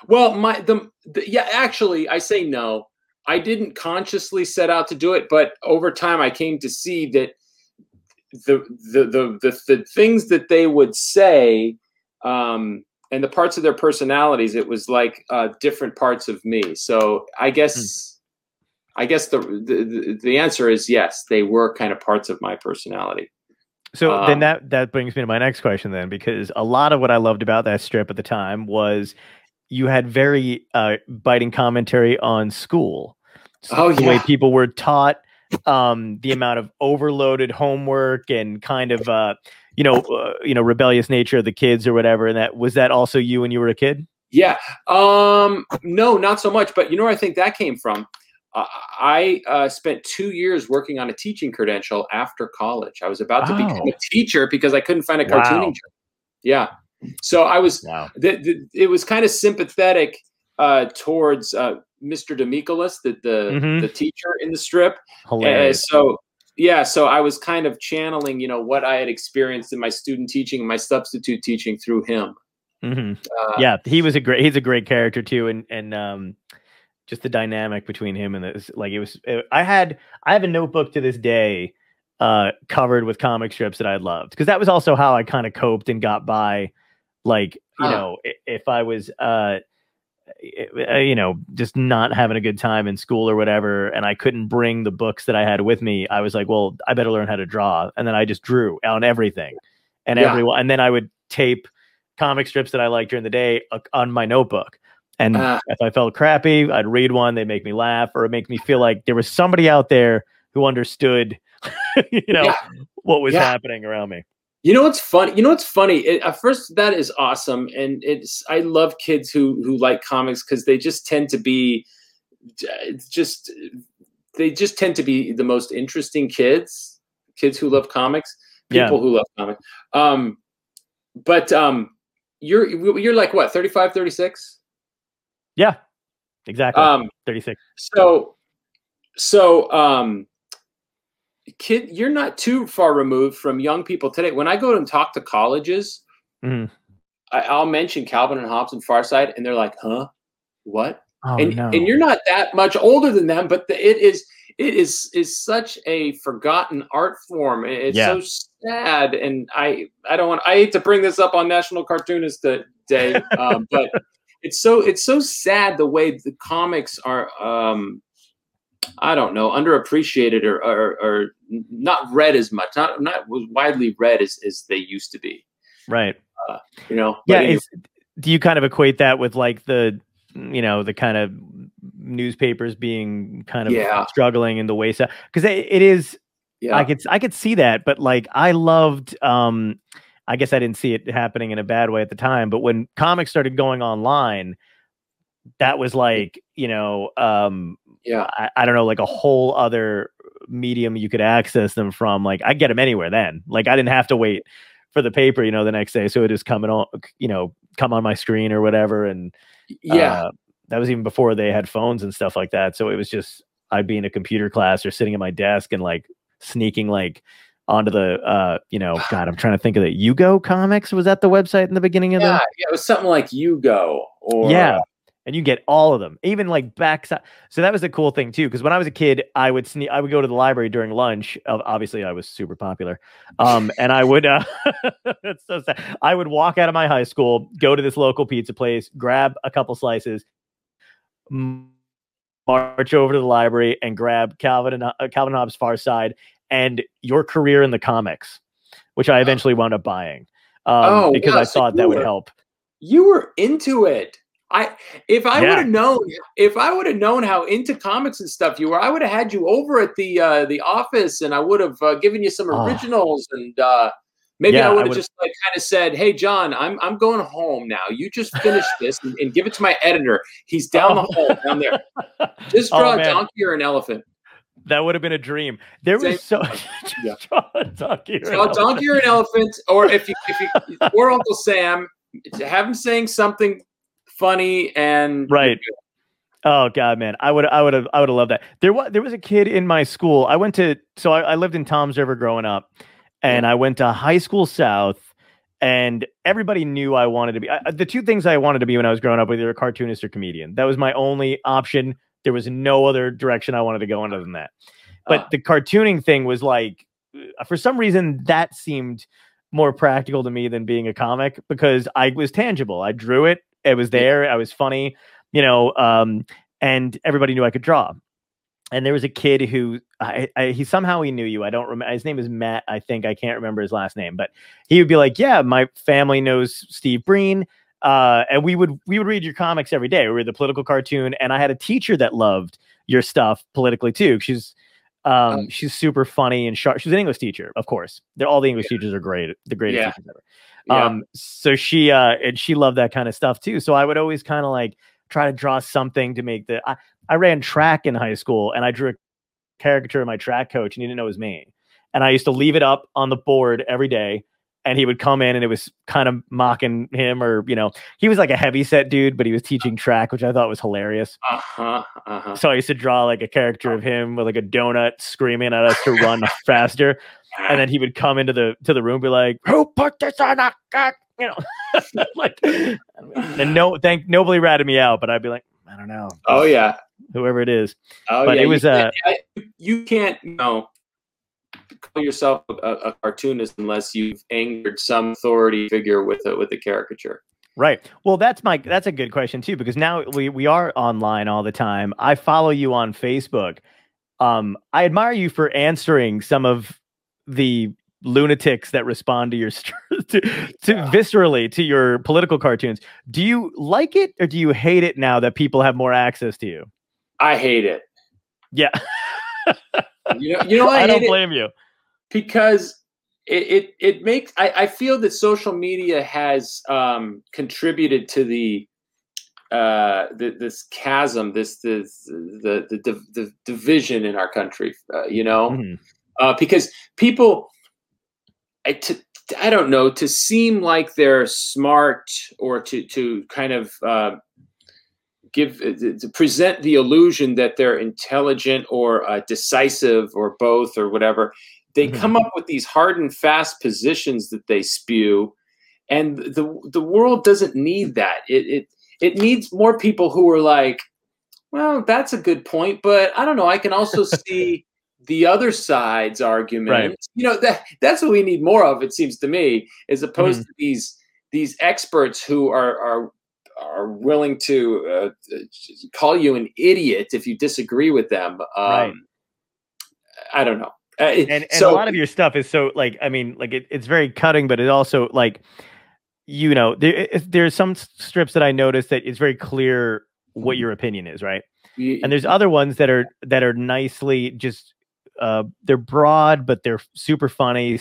well, my the, the yeah, actually, I say no. I didn't consciously set out to do it, but over time, I came to see that the the the the, the things that they would say, um, and the parts of their personalities, it was like uh, different parts of me. So I guess. I guess the, the the- answer is yes. They were kind of parts of my personality. So Um, then that that brings me to my next question then, because a lot of what I loved about that strip at the time was you had very uh, biting commentary on school. S- Oh, the way people were taught, um, the amount of overloaded homework and kind of uh, you know uh, you know rebellious nature of the kids or whatever. And that was that also you when you were a kid? Yeah. Um, no, not so much. But you know where I think that came from? Uh, I uh, spent two years working on a teaching credential after college. I was about to become Oh. a teacher because I couldn't find a Wow. cartooning job. Yeah. So I was, Wow. the, the, it was kind of sympathetic uh, towards uh, Mr. Demichelis, the, the, Mhm. the teacher in the strip. Uh, Hilarious. so yeah, so I was kind of channeling, you know, what I had experienced in my student teaching and my substitute teaching through him. hmm Uh, yeah, he was a great. He's a great character too, and and um, just the dynamic between him and this, like it was. uh, I had I have a notebook to this day, uh, covered with comic strips that I loved because that was also how I kind of coped and got by, like you Huh. know, if I was uh. Uh, You know, just not having a good time in school or whatever, and I couldn't bring the books that I had with me. I was like, "Well, I better learn how to draw," and then I just drew on everything, and Yeah. everyone, and then I would tape comic strips that I liked during the day uh, on my notebook. And Ah. if I felt crappy, I'd read one. They'd make me laugh, or it make me feel like there was somebody out there who understood, <laughs> you know, Yeah. what was Yeah. happening around me. You know what's funny? You know what's funny? It, at first, that is awesome, and it's I love kids who who like comics because they just tend to be, just they just tend to be the most interesting kids. Kids who love comics, Yeah. people who love comics. Um, but um, you're you're like what 35, 36? Yeah, exactly. Um, Thirty six. so so um kid, you're not too far removed from young people today. When I go and talk to colleges, Mhm. I, I'll mention Calvin and Hobbes and Farside, and they're like, "Huh, what?" Oh, and no. and you're not that much older than them, but the, it is it is is such a forgotten art form. It's Yeah. so sad, and I I don't want I hate to bring this up on National Cartoonist Day, um, but <laughs> it's so it's so sad the way the comics are. Um, I don't know, underappreciated or, or, or not read as much, not not widely read as, as they used to be. right. You know, Yeah. anyway, do you kind of equate that with like the, you know, the kind of newspapers being kind of Yeah. struggling in the wayside? Because it, it is, yeah, I could, I could see that, but like I loved, um, I guess I didn't see it happening in a bad way at the time, but when comics started going online, that was like, you know, um, yeah, I, I don't know, like a whole other medium you could access them from. Like I get them anywhere then. Like I didn't have to wait for the paper, you know, the next day. So it just coming on, you know, come on my screen or whatever. And yeah. uh, that was even before they had phones and stuff like that. So it was just I'd be in a computer class or sitting at my desk and like sneaking like onto the uh you know <sighs> god i'm trying to think of the Yugo comics was that the website in the beginning of yeah, the yeah, it was something like you go or yeah and you get all of them even like backside so that was the cool thing too because when i was a kid i would sneak i would go to the library during lunch Ob- obviously i was super popular um <laughs> and i would uh <laughs> it's so sad i would walk out of my high school go to this local pizza place grab a couple slices march over to the library and grab calvin and uh, calvin hobbes far side and your career in the comics which i eventually wound up buying um, Oh, because wow, i so thought that would help you were into it. I if I Yeah. would have known if I would have known how into comics and stuff you were, I would have had you over at the uh, the office, and I would have uh, given you some Oh. originals, and uh, maybe Yeah, I would have just like kind of said, "Hey, John, I'm I'm going home now. You just finish this and, and give it to my editor. He's down the <laughs> hall down there. Just <laughs> Oh, <laughs> draw a donkey or an elephant. That would have been a dream. There Same- was so Yeah. draw a donkey. or Draw an a donkey or an elephant, or if you if you or Uncle Sam, have him saying something funny and Right. Oh god, man, I would, I would have, I would have loved that. There was, there was a kid in my school. I went to, so I, I lived in Toms River growing up, and I went to high school south, and everybody knew I wanted to be. I, the two things I wanted to be when I was growing up were either a cartoonist or comedian. That was my only option. There was no other direction I wanted to go in other than that. But Ah. the cartooning thing was like, uh, for some reason, that seemed more practical to me than being a comic because I was tangible. I drew it. It was there. I was funny, you know, um, and everybody knew I could draw. And there was a kid who I, I, he somehow he knew you. I don't remember. His name is Matt. I think I can't remember his last name, but he would be like, "Yeah, my family knows Steve Breen." Uh, and we would we would read your comics every day. We read the political cartoon, and I had a teacher that loved your stuff politically too. She's um, Oh. she's super funny and sharp. She's an English teacher, of course. They're all the English teachers are great, the greatest Yeah. teachers ever. Yeah. Um, so she uh and she loved that kind of stuff too. So I would always kind of like try to draw something to make the I, I ran track in high school and I drew a caricature of my track coach and he didn't know his name. And I used to leave it up on the board every day and he would come in and it was kind of mocking him or you know, he was like a heavy set dude, but he was teaching track, which I thought was hilarious. uh-huh, uh-huh. So I used to draw like a character of him with like a donut screaming at us to run <laughs> faster and then he would come into the to the room, and be like, "Who put this on a cock?" You know, <laughs> like, and no, thank nobody ratted me out, but I'd be like, I don't know, oh yeah. whoever it is. Oh, But yeah, it you was, uh, I- you can't, you know, call yourself a, a cartoonist unless you've angered some authority figure with a with a caricature. Right. Well, that's my that's a good question too because now we we are online all the time. I follow you on Facebook. Um, I admire you for answering some of the lunatics that respond to your st- <laughs> to, to viscerally to your political cartoons. Do you like it or do you hate it now that people have more access to you? I hate it. Yeah, <laughs> You know, you know I, I don't blame you. because it it, it makes I, I feel that social media has um, contributed to the uh the, this chasm this this the the, the, the division in our country uh, you know Mhm. uh, because people I, to, I don't know to seem like they're smart or to to kind of uh, give uh, to present the illusion that they're intelligent or uh, decisive or both or whatever. They Mhm. come up with these hard and fast positions that they spew, and the the world doesn't need that. It it it needs more people who are like, well, that's a good point, but I don't know. I can also <laughs> see the other side's argument. Right. You know that that's what we need more of. It seems to me, as opposed Mm-hmm. to these these experts who are are are willing to uh, call you an idiot if you disagree with them. Um, Right. I don't know. Uh, and, and so a lot of your stuff is so like i mean like it, it's very cutting but it also like you know there there's some strips that i noticed that it's very clear what Mm-hmm. your opinion is right y- and there's other ones that are that are nicely just uh they're broad but they're super funny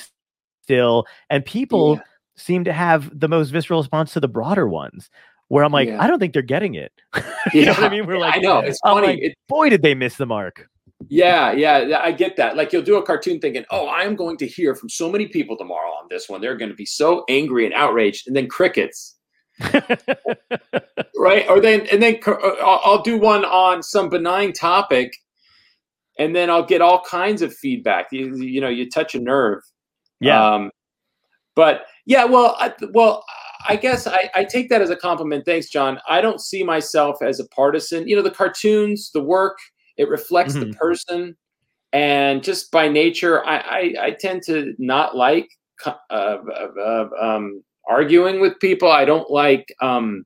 still and people Yeah. seem to have the most visceral response to the broader ones where i'm like Yeah. i don't think they're getting it <laughs> you know what i mean we're like, I know it's I'm funny. like, It- boy did they miss the mark Yeah, yeah, yeah, I get that. Like you'll do a cartoon thinking, "Oh, I am going to hear from so many people tomorrow on this one. They're going to be so angry and outraged," and then crickets, <laughs> right? Or then and then uh, I'll, I'll do one on some benign topic, and then I'll get all kinds of feedback. You, you know, you touch a nerve. yeah Um, but yeah, well, I, well, I guess I, I take that as a compliment. Thanks, John. I don't see myself as a partisan. You know, the cartoons, the work, it reflects the Mhm. person, and just by nature, I I, I tend to not like uh, uh, uh, um, arguing with people. I don't like um,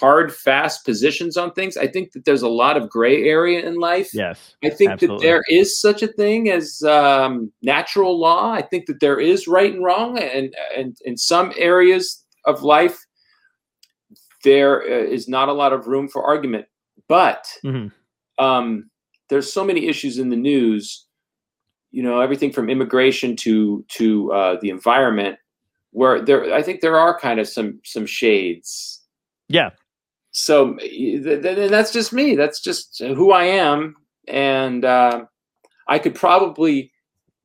hard, fast positions on things. I think that there's a lot of gray area in life. yes I think Absolutely. that there is such a thing as um, natural law. I think that there is right and wrong, and and in some areas of life, there uh, not a lot of room for argument. But Mhm. um, there's so many issues in the news. You know, everything from immigration to to uh, the environment, where there, I think there are kind of some some shades yeah so th- th- that's just me that's just who i am and uh, i could probably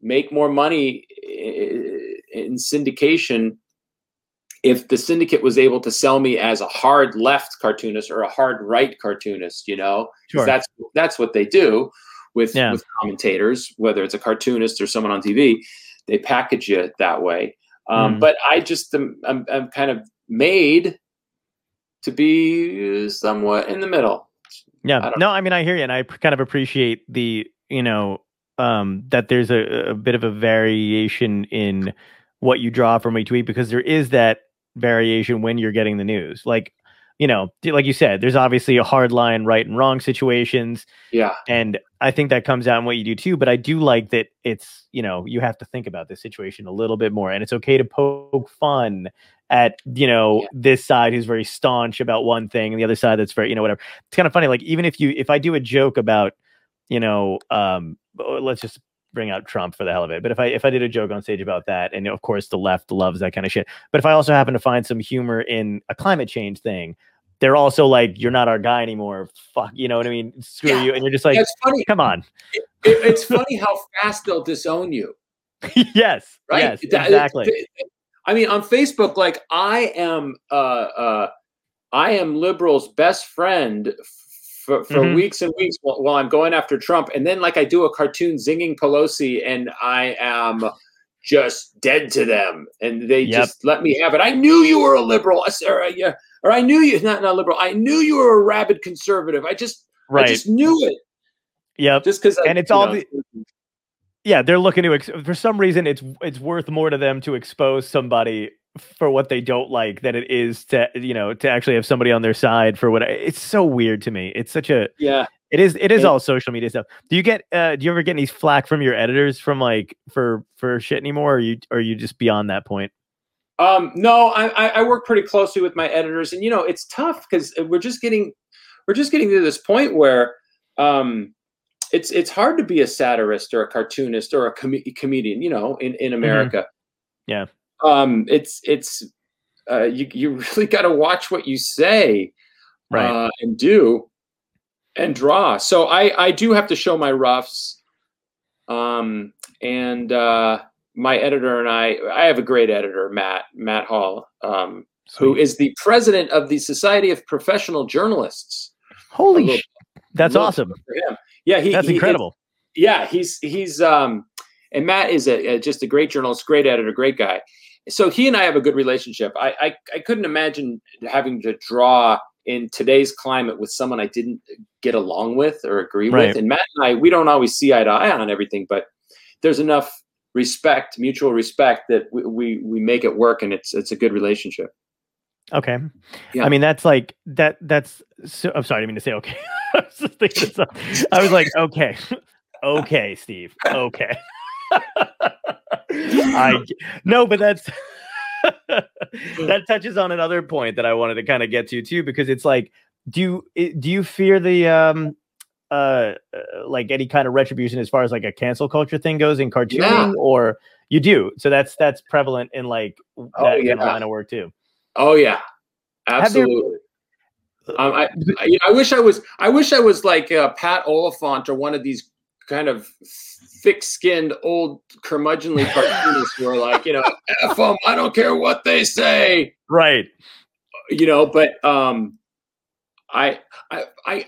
make more money i- in syndication if the syndicate was able to sell me as a hard left cartoonist or a hard right cartoonist you know, Sure. that's that's what they do with, Yeah. with commentators whether it's a cartoonist or someone on tv they package it that way um, Mm. but i just am I'm, I'm kind of made to be somewhat in the middle. Yeah. I No, I mean I hear you and I kind of appreciate the, you know, um that there's a, a bit of a variation in what you draw from a tweet because there is that variation when you're getting the news. Like, you know, like you said, there's obviously a hard line right and wrong situations Yeah, and I think that comes out in what you do too, but I do like that it's, you know, you have to think about this situation a little bit more and it's okay to poke fun at, you know, Yeah. this side who's very staunch about one thing and the other side that's very, you know, whatever. It's kind of funny like even if you if I do a joke about, you know, um oh, let's just bring out Trump for the hell of it. But if I if I did a joke on stage about that and of course the left loves that kind of shit. But if I also happen to find some humor in a climate change thing, they're also like you're not our guy anymore. Fuck, you know what I mean? Screw Yeah. you and you're just like it's funny. come on. It, it's funny how fast they'll disown you, <laughs> yes. right? Yes, That- exactly. I mean, on Facebook, like I am, uh, uh, I am liberals' best friend for, for Mhm. weeks and weeks while, while I'm going after Trump, and then like I do a cartoon zinging Pelosi, and I am just dead to them, and they Yep. just let me have it. I knew you were a liberal, I s- or, uh, yeah, or I knew you not not liberal. I knew you were a rabid conservative. I just, I just knew it, Yep. just because. And it's all the- yeah, they're looking to ex- for some reason it's it's worth more to them to expose somebody for what they don't like than it is to you know to actually have somebody on their side for what it's so weird to me. It's such a yeah. it is it is all social media stuff. Do you get uh do you ever get any flack from your editors from like for for shit anymore or are you or are you just beyond that point? Um, no, I, I I work pretty closely with my editors, and you know it's tough because we're just getting we're just getting to this point where um, it's it's hard to be a satirist or a cartoonist or a com- comedian, you know, in in America. Yeah. Um, it's it's uh, you you <laughs> really got to watch what you say, Right. uh, and do, and draw. So I I do have to show my roughs, um, and uh, my editor and I I have a great editor, Matt Matt Hall. Um, who Sweet. is the president of the Society of Professional Journalists. Holy, sh- that's awesome. Yeah, he, That's he- incredible. yeah, he's he's um, and Matt is a, a- just a great journalist, great editor, great guy. So he and I have a good relationship. I, I I couldn't imagine having to draw in today's climate with someone I didn't get along with or agree Right. with. And Matt and I, we don't always see eye to eye on everything, but there's enough respect, mutual respect, that we we, we make it work, and it's it's a good relationship. Okay. Yeah. I mean, that's like that. That's. So, I'm sorry, I mean to say okay. <laughs> I was just thinking so- I was like, okay, okay, Steve, okay. <laughs> I no, but that's <laughs> that touches on another point that I wanted to kind of get to too, because it's like, do you do you fear the um uh uh, like any kind of retribution as far as like a cancel culture thing goes in cartooning, Yeah. or you do? So that's that's prevalent in like that kind of yeah. line of work too. Oh yeah, there- absolutely. Um, I, I I wish I was I wish I was like uh, Pat Oliphant or one of these kind of thick-skinned old curmudgeonly <laughs> cartoonists who are like you know f 'em, I don't care what they say Right. you know but um I I I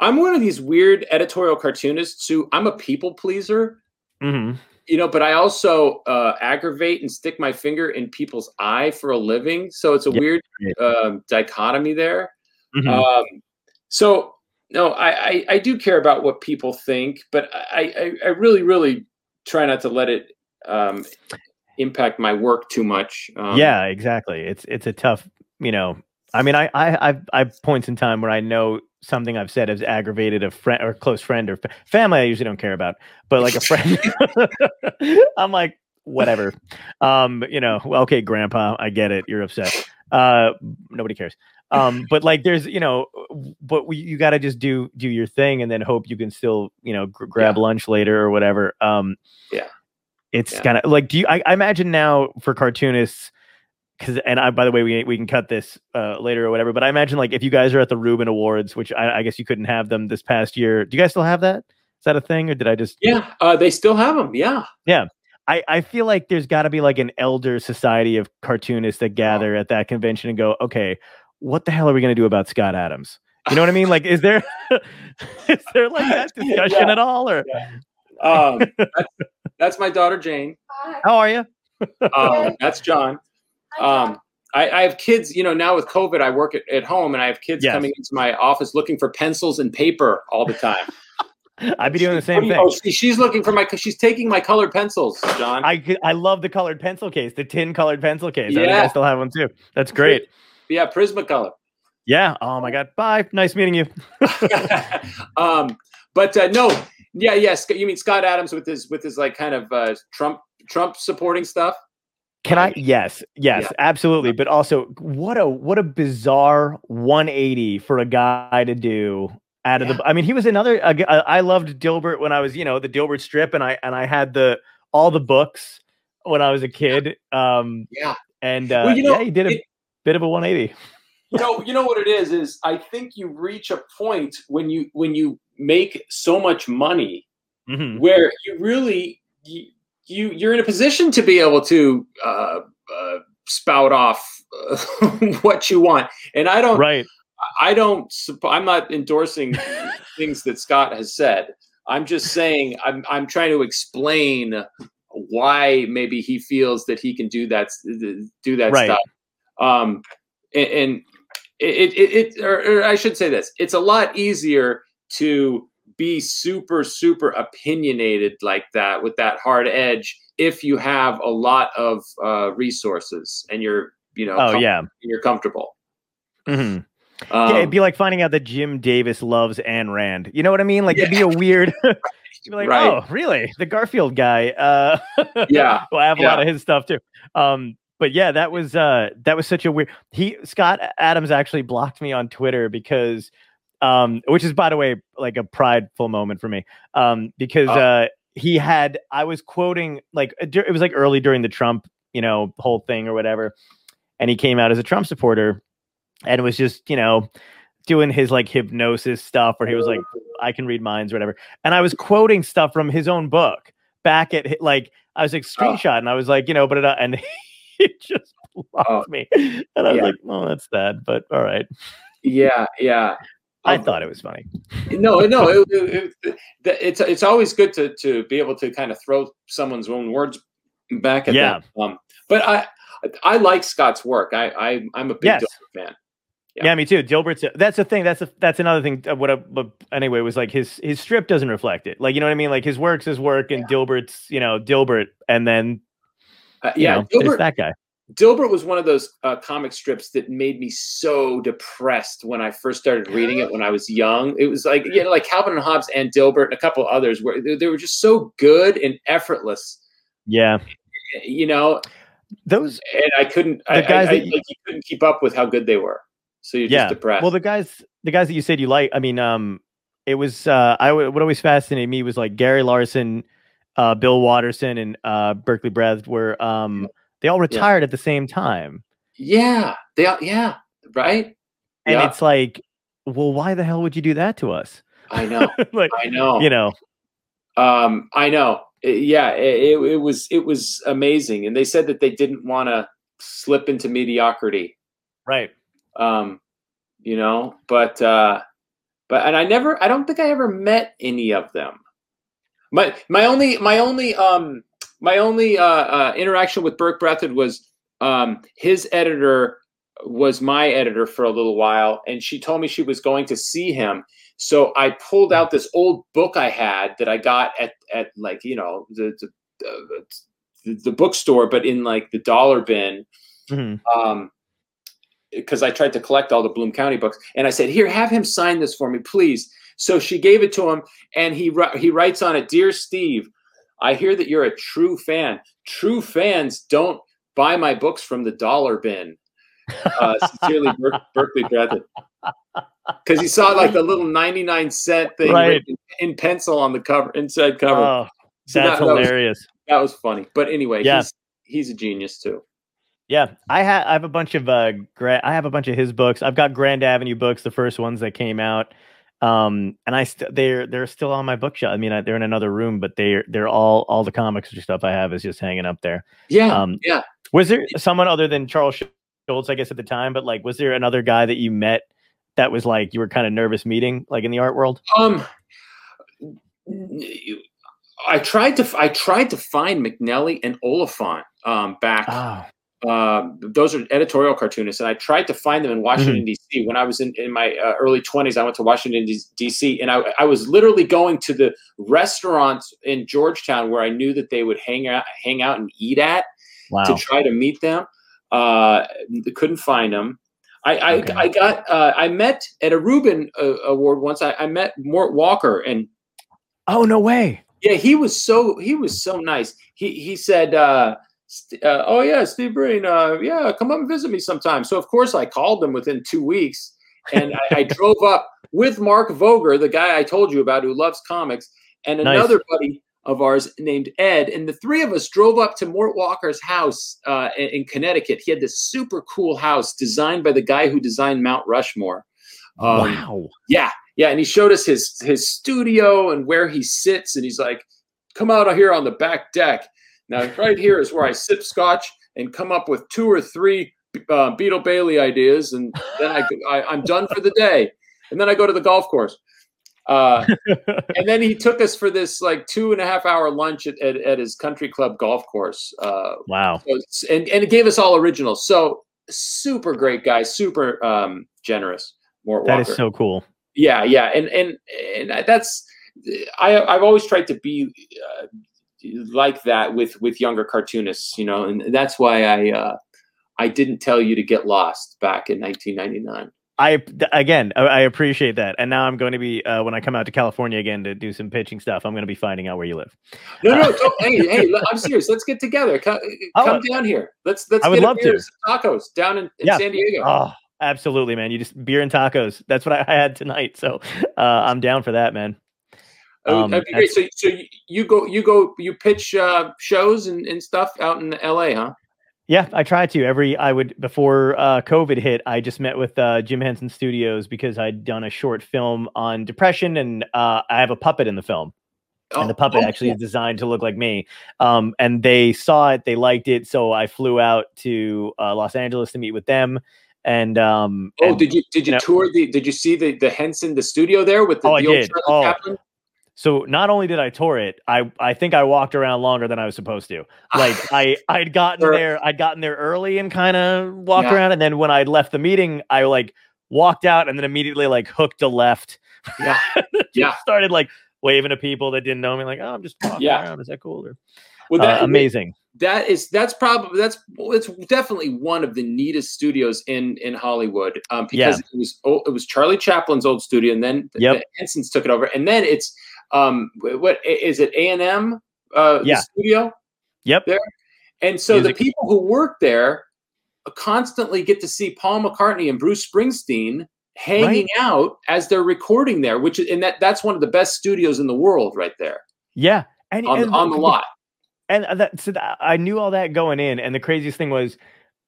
I'm one of these weird editorial cartoonists who I'm a people pleaser hmm you know but I also uh, aggravate and stick my finger in people's eye for a living so it's a Yeah. weird um, dichotomy there Mm-hmm. um, so no, I, I I do care about what people think, but I I, I really really try not to let it um, impact my work too much. Um, yeah, exactly. It's it's a tough, you know. I mean, I I I've, I've points in time where I know something I've said has aggravated a friend or close friend or fa- family. I usually don't care about, but like a friend, <laughs> I'm like whatever. Um, you know, well, okay, Grandpa, I get it. You're upset. Uh, nobody cares. Um, but like, there's you know, but we, you got to just do do your thing and then hope you can still you know gr- grab lunch later or whatever. Um, Yeah. it's Yeah. kind of like do you I, I imagine now for cartoonists because and I by the way we we can cut this uh, later or whatever but I imagine like if you guys are at the Reuben Awards which I, I guess you couldn't have them this past year do you guys still have that is that a thing or did I just yeah, uh, they still have them. Yeah, yeah. I, I feel like there's got to be like an elder society of cartoonists that gather at that convention and go okay what the hell are we going to do about Scott Adams you know what I mean like is there <laughs> is there like that <laughs> discussion Yeah. at all or um, that's, that's my daughter Jane. how are you Um, that's John. Um, I, I have kids. You know, now with COVID, I work at, at home, and I have kids Yes. coming into my office looking for pencils and paper all the time. <laughs> I'd be doing the same thing oh, see, she's looking for my. She's taking my colored pencils, John. I I love the colored pencil case, the tin colored pencil case. I think I still have one too. That's great. yeah, Prismacolor. Yeah. Oh my god. Bye. Nice meeting you. <laughs> <laughs> um, but uh, no, yeah, yes. you mean Scott Adams with his with his like kind of uh, Trump Trump supporting stuff? Can I? Yes. Yes. Yeah. Absolutely. But also, what a what a bizarre 180 for a guy to do. Out of the, I mean, he was another. I loved Dilbert when I was, you know, the Dilbert strip, and I and I had the all the books when I was a kid. Um, Yeah. and uh, Well, you know, yeah, he did a it- bit of a 180. you know you know what it is is i think you reach a point when you when you make so much money Mhm. where you really you, you you're in a position to be able to uh, uh, spout off uh, <laughs> what you want and i don't Right. i don't i'm not endorsing things that scott has said i'm just saying i'm i'm trying to explain why maybe he feels that he can do that do that Right. stuff um and, and it, it, it or, or I should say this: it's a lot easier to be super, super opinionated like that with that hard edge if you have a lot of uh, resources and you're, you know, Oh com- yeah. you're comfortable. Mhm. Um, yeah, it'd be like finding out that Jim Davis loves Ayn Rand. You know what I mean? Like it'd be a weird. <laughs> <laughs> you'd be like, Right. oh, really? The Garfield guy. Uh, <laughs> Yeah, well, I have a lot of his stuff too. Um, but yeah, that was uh, that was such a weird. He Scott Adams actually blocked me on Twitter because, um, which is by the way like a prideful moment for me, um, because Oh. uh, he had I was quoting like uh, it was like early during the Trump you know whole thing or whatever, and he came out as a Trump supporter, and was just you know doing his like hypnosis stuff where he was like I can read minds or whatever, and I was quoting stuff from his own book back at like I was like Oh. screenshot and I was like you know but it, uh, and <laughs> he just blocked Oh, me, and I was yeah. like, "Oh, that's sad," but all right. Yeah, yeah. I Um, thought it was funny. no, no. It, it, it, it's it's always good to to be able to kind of throw someone's own words back at Yeah. them. Um, but I I like Scott's work. I, I I'm a big Yes. Dilbert fan. Yeah. Yeah. me too. Dilbert's that's the thing. That's a, that's another thing. uh, What, I, but anyway was like his his strip doesn't reflect it. Like you know what I mean. Like his work's his work, and Dilbert's you know Dilbert, and then Uh, you yeah, know, Dilbert that guy. Dilbert was one of those uh, comic strips that made me so depressed when I first started reading it when I was young. It was like you know, like Calvin and Hobbes and Dilbert and a couple others where they, they were just so good and effortless. Yeah, You know, those and I couldn't. The I, guys I, I, that you- like, you couldn't keep up with how good they were. So you're yeah. just depressed. Well, the guys the guys that you said you like. I mean, um, it was uh, I what always fascinated me was like Gary Larson, uh, Bill Watterson, and uh, Berkeley Breathed were um they all retired at the same time, yeah, they are. Yeah, right. and Yeah. it's like, well, why the hell would you do that to us? I know. <laughs> like I know. you know, Um, I know. It- yeah, it, it, it was it was amazing, and they said that they didn't want to slip into mediocrity. right? Um, you know, but uh, but and I never. I don't think I ever met any of them. My my only my only um my only uh, uh interaction with Burke Breathed was um his editor was my editor for a little while, and she told me she was going to see him. So I pulled out this old book I had that I got at at like you know the the, the, the bookstore, but in like the dollar bin Mhm. um because I tried to collect all the Bloom County books, and I said, "Here, have him sign this for me, please." So she gave it to him, and he he writes on it, "Dear Steve, I hear that you're a true fan. True fans don't buy my books from the dollar bin." Uh, <laughs> sincerely, Ber- Berkeley Breathed. Because he saw like the little ninety-nine cent thing Right. in pencil on the cover, inside cover. Oh, So that's that- that was- hilarious. that was funny. But anyway, Yeah. he's he's a genius too. Yeah, I have I have a bunch of uh gra- I have a bunch of his books. I've got Grand Avenue books, the first ones that came out. Um and I st- they're they're still on my bookshelf. I mean, I, they're in another room, but they're they're all all the comics and stuff I have is just hanging up there. Yeah, Um yeah. Was there someone other than Charles Schulz, I guess at the time, but like was there another guy that you met that was like you were kind of nervous meeting like in the art world? Um, I tried to I tried to find MacNelly and Oliphant um, back. Oh, Um, those are editorial cartoonists, and I tried to find them in Washington D.C. When I was in, in my uh, early twenties, I went to Washington D.C. and I, I was literally going to the restaurants in Georgetown where I knew that they would hang out hang out and eat at wow. to try to meet them. Uh, couldn't find them. I I, Okay. I got uh, I met at a Reuben uh, award once. I, I met Mort Walker and Oh, no way. yeah, he was so he was so nice. He he said, uh, "Oh yeah, Steve Breen, uh, yeah, come up and visit me sometime." So of course I called him within two weeks, and I, I drove up with Mark Voger, the guy I told you about who loves comics, and Nice. another buddy of ours named Ed, and the three of us drove up to Mort Walker's house uh, in, in Connecticut. He had this super cool house designed by the guy who designed Mount Rushmore. Um, wow. yeah, yeah, and he showed us his his studio and where he sits, and he's like, "Come out here on the back deck." Now, right here is where I sip scotch and come up with two or three uh, Beetle Bailey ideas, and then I, I I'm done for the day, and then I go to the golf course. Uh, <laughs> and then he took us for this like two and a half hour lunch at, at, at his country club golf course. Uh, wow. so and, and it gave us all originals. So super great guy, super um, generous. Mort That Walker is so cool. yeah yeah and and and that's i i've always tried to be uh, like that with with younger cartoonists you know and that's why i uh i didn't tell you to get lost back in 1999 I again, I, appreciate that, and now I'm going to be uh, when I come out to California again to do some pitching stuff. I'm going to be finding out where you live. no no don't, hey <laughs> hey i'm serious let's get together come, Oh, come down here let's let's I would love to. tacos down in, in Yeah. san diego Oh, absolutely, man! You just beer and tacos. That's what I, I had tonight, so uh, I'm down for that, man. Uh, um, that'd be great so so you, go you go you pitch uh shows and, and stuff out in la huh Yeah, I try to every. I would before uh, COVID hit. I just met with uh, Jim Henson Studios because I'd done a short film on depression, and uh, I have a puppet in the film. Oh, and the puppet oh, actually is designed to look like me. Um, and they saw it, they liked it, so I flew out to uh, Los Angeles to meet with them. And um, Oh, and did you did you, you know- tour the? Did you see the the Henson the studio there with the, Oh, the old. Charlie Oh. Chaplin? So not only did I tour it, I I think I walked around longer than I was supposed to. Like I <laughs> I'd gotten Sure. there, I'd gotten there early and kind of walked Yeah. around, and then when I left the meeting, I like walked out and then immediately like hooked a left. Yeah. <laughs> Yeah. started like waving to people that didn't know me, like, oh, I'm just walking Yeah. around. Is that cool? Or, Well, uh, that, amazing. that is that's probably that's it's definitely one of the neatest studios in in Hollywood um, because it was oh, it was Charlie Chaplin's old studio and then the, Yep. the Hensons took it over and then it's um wh- what is it A and M uh Yeah. studio Yep. there and so Music. the people who work there constantly get to see Paul McCartney and Bruce Springsteen hanging out as they're recording there which is and that that's one of the best studios in the world right there Yeah. And, on, and on the lot and uh, that so that, I knew all that going in, and the craziest thing was,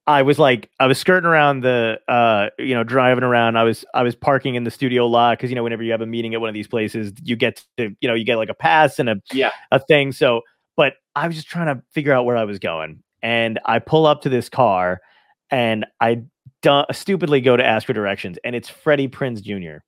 I was like, I was skirting around the, uh, you know, driving around. I was, I was parking in the studio lot because you know, whenever you have a meeting at one of these places, you get to, you know, you get like a pass and a, Yeah. a thing. So, but I was just trying to figure out where I was going, and I pull up to this car, and I du- stupidly go to ask for directions, and it's Freddie Prinz Jr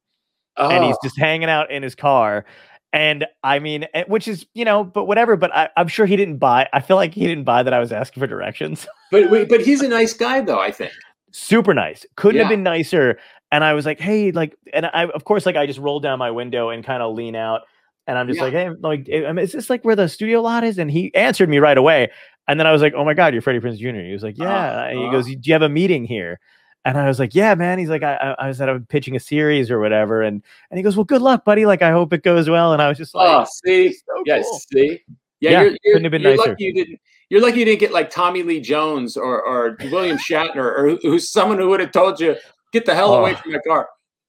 and he's Oh. just hanging out in his car. And I mean, eh, which is you know, but whatever. But I, I'm sure he didn't buy. I feel like he didn't buy that I was asking for directions. <laughs> But wait, but he's a nice guy though. I think. Super nice. Couldn't have been nicer. And I was like, hey, like, and I of course like I just rolled down my window and kind of lean out, and I'm just Yeah. like, hey, like, eh, mean, is this like where the studio lot is? And he answered me right away. And then I was like, oh my god, you're Freddie Prinze Jr. He was like, yeah. And he Uh-huh. goes, do you have a meeting here? And I was like, yeah, man. He's like, I, I, I was at I'm pitching a series or whatever. And and he goes, well, good luck, buddy. Like, I hope it goes well. And I was just like, Oh, see, so yes, cool. see, yeah, Yeah, you're, you're, couldn't have been you're nicer. lucky you didn't. You're lucky you didn't get like Tommy Lee Jones or or William Shatner or who's someone who would have told you get the hell away Oh. from my car.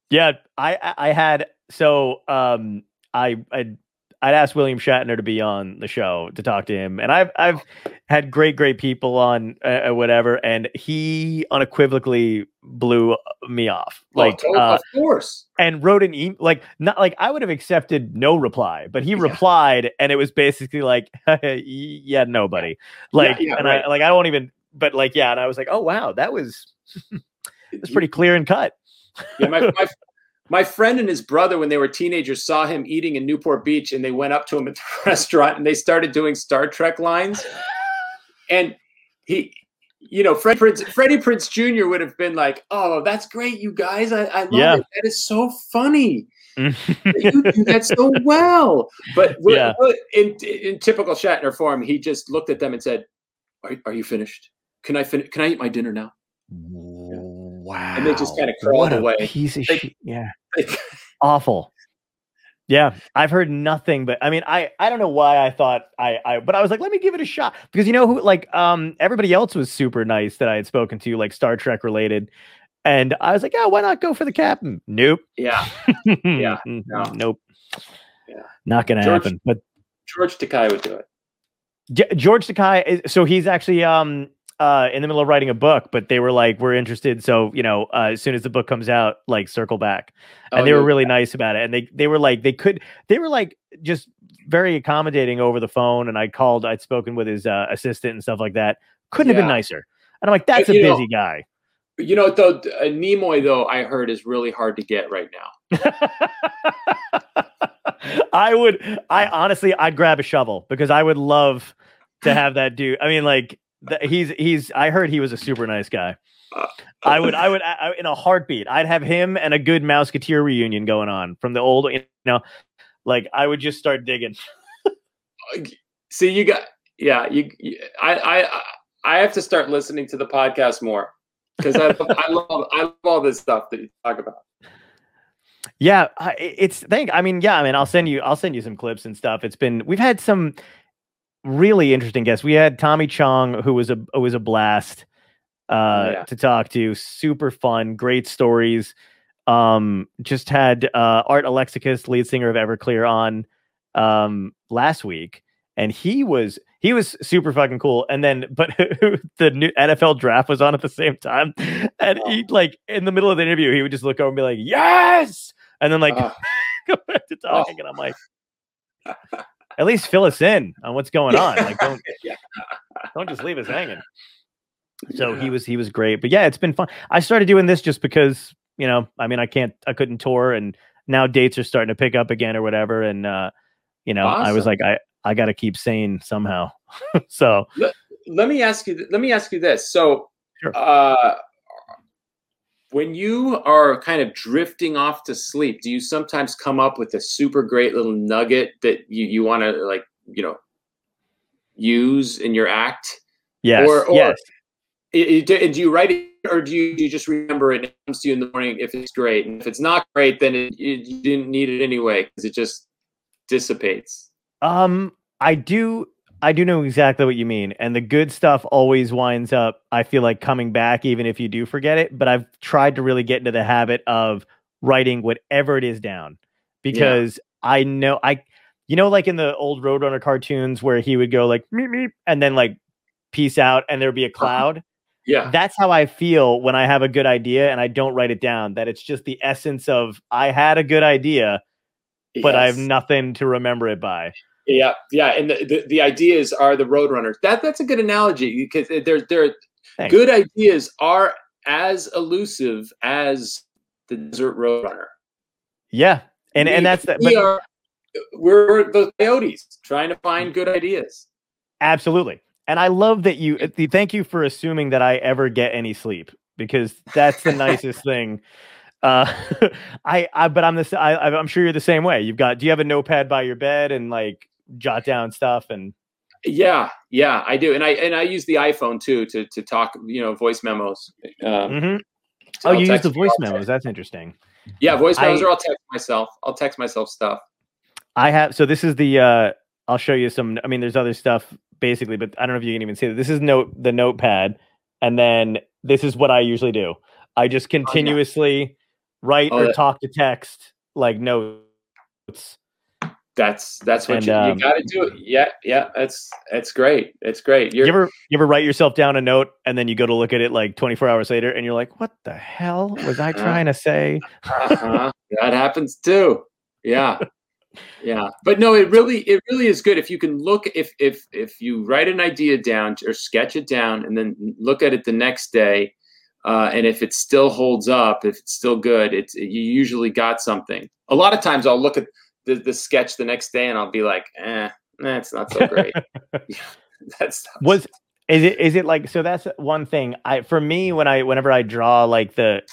Yeah, I I I had so um I I'd, I'd asked William Shatner to be on the show to talk to him, and I've I've had great great people on uh, uh, whatever, and he unequivocally blew me off, like oh, uh, of course. and wrote an email like not like I would have accepted no reply, but he Yeah. replied, and it was basically like <laughs> yeah nobody like yeah, and right. I like I won't even but like yeah, and I was like oh wow that was <laughs> it's pretty clear and cut. Yeah, my, my my friend and his brother, when they were teenagers, saw him eating in Newport Beach, and they went up to him at the <laughs> restaurant and they started doing Star Trek lines. <laughs> And he, you know, Fred Prinze, Freddie Prinze Jr. would have been like, "Oh, that's great, you guys! I, I love Yeah. it. That is so funny. <laughs> you do that so well." But Yeah. Uh, in in typical Shatner form, he just looked at them and said, "Are, are you finished? Can I fin- Can I eat my dinner now?" Wow. And they just kinda crawled What a away. Piece of They- shit. Yeah. <laughs> Awful. Yeah, I've heard nothing but I mean, I I don't know why I thought I I but I was like, let me give it a shot because you know who like um everybody else was super nice that I had spoken to like Star Trek related, and I was like, yeah, why not go for the captain? Nope. yeah. yeah. <laughs> no. Nope. Yeah. Not gonna George- happen. But George Takei would do it. Ge- George Takei, is, so he's actually um uh in the middle of writing a book, but they were like, we're interested. So you know, uh, as soon as the book comes out, like circle back, and Oh, they were yeah. really nice about it. And they they were like, they could, they were like just very accommodating over the phone. And I called, I'd spoken with his uh, assistant and stuff like that. Couldn't have been nicer. And I'm like, that's a you know- busy guy. You know, though, uh, Nimoy, though, I heard is really hard to get right now. <laughs> I would, I honestly, I'd grab a shovel because I would love to have that dude. I mean, like, he's, he's, I heard he was a super nice guy. I would, I would, I, in a heartbeat, I'd have him and a good Mouseketeer reunion going on from the old, you know, like I would just start digging. <laughs> See, you got, yeah, you, you I, I, I have to start listening to the podcast more because I, I love, I love all this stuff that you talk about. Yeah, it's thank. I mean, yeah, I mean, I'll send you, I'll send you some clips and stuff. It's been, we've had some really interesting guests. We had Tommy Chong, who was a, who was a blast uh, yeah. to talk to. Super fun, great stories. Um, just had uh, Art Alexakis, lead singer of Everclear, on um last week, and he was he was super fucking cool. And then, <laughs> but <laughs> the new NFL draft was on at the same time, and he like in the middle of the interview, he would just look over and be like, "Yes," and then like Uh, <laughs> go back to talking, and I'm like, at least fill us in on what's going on. Like don't <laughs> Yeah. don't just leave us hanging. So he was he was great. But yeah, it's been fun. I started doing this just because, you know, I mean I can't I couldn't tour and now dates are starting to pick up again or whatever. And uh, you know, I was like, I I gotta keep sane somehow. <laughs> so let me ask you. Let me ask you this. So, Sure. uh, when you are kind of drifting off to sleep, do you sometimes come up with a super great little nugget that you you want to like you know use in your act? yes, Or- or- yes. I- I- do, and do you write it, or do you, do you just remember it? and It comes to you in the morning if it's great, and if it's not great, then it, it, you didn't need it anyway because it just dissipates. Um, I do I do know exactly what you mean. And the good stuff always winds up, I feel like coming back even if you do forget it. But I've tried to really get into the habit of writing whatever it is down because I know I you know, like in the old Roadrunner cartoons where he would go like meep meep and then like peace out and there'd be a uh-huh. cloud. Yeah, That's how I feel when I have a good idea and I don't write it down. That it's just the essence of I had a good idea, but I have nothing to remember it by. Yeah, yeah, and the, the, the ideas are the roadrunners. That that's a good analogy because they're they're Thanks. good ideas are as elusive as the desert roadrunner. Yeah. And and that's that we but are we're the coyotes trying to find good ideas. absolutely. And I love that you the- thank you for assuming that I ever get any sleep because that's the nicest <laughs> thing. Uh <laughs> I I but I'm the s- I I'm sure you're the same way. You've got do you have a notepad by your bed and like jot down stuff and Yeah, yeah, I do, and I and I use the iPhone too to to talk, you know, voice memos. Um, Mhm. so Oh, I'll you use the voice memos. That's interesting. Yeah, voice memos, I- or I'll text myself. I'll text myself stuff. I have so this is the uh I'll show you some I mean there's other stuff basically, but I don't know if you can even see that. This is note the notepad and then this is what I usually do. I just continuously write Oh, or that- talk to text like notes. That's that's what And, you, um, you got to do. It. Yeah, yeah, that's that's great. It's great. You're, You ever you ever write yourself down a note and then you go to look at it like 24 hours later and you're like, what the hell was I trying to say? uh-huh. that happens too. Yeah. <laughs> Yeah. But no, it really it really is good if you can look if if if you write an idea down or sketch it down and then look at it the next day uh, and if it still holds up, if it's still good, it's you usually got something. A lot of times I'll look at the, the sketch the next day and I'll be like, eh, eh not so great. Yeah, <laughs> <laughs> That's was is it is it like so that's one thing. I for me when i whenever i draw like the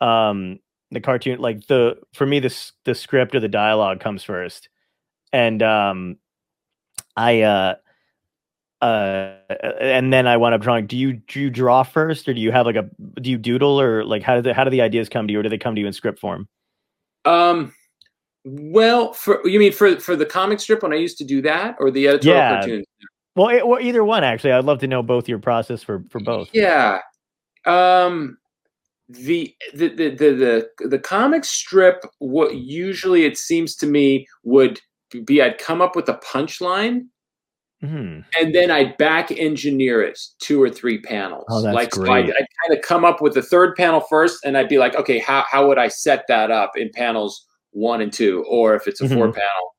um the cartoon like the for me the the script or the dialogue comes first. And um i uh uh and then i wind up drawing. Do you do you draw first or do you have like a do you doodle or like how do the how do the ideas come to you or do they come to you in script form? Um, well, for you mean for for the comic strip when I used to do that, or the editorial Yeah. cartoons? well it, or either one actually i'd love to know both your process for for both Yeah. Um, the the the the the, the comic strip. What usually it seems to me would be I'd come up with a punchline Mhm. and then I'd back engineer it two or three panels. Oh, that's like so I'd, great. I'd kind of come up with the third panel first, and I'd be like, okay, how how would I set that up in panels one and two, or if it's a four Mm-hmm. panel,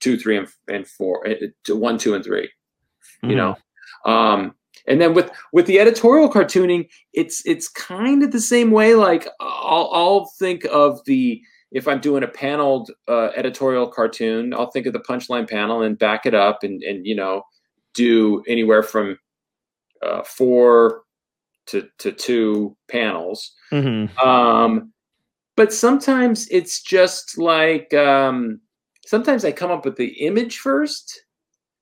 two, three, and, and four, eh, eh, one, two, and three. You Mhm. know, um, and then with with the editorial cartooning, it's it's kind of the same way. Like I'll I'll think of the if I'm doing a paneled uh, editorial cartoon, I'll think of the punchline panel and back it up and and you know do anywhere from uh, four to to two panels. Mhm. Um, but sometimes it's just like um, sometimes I come up with the image first.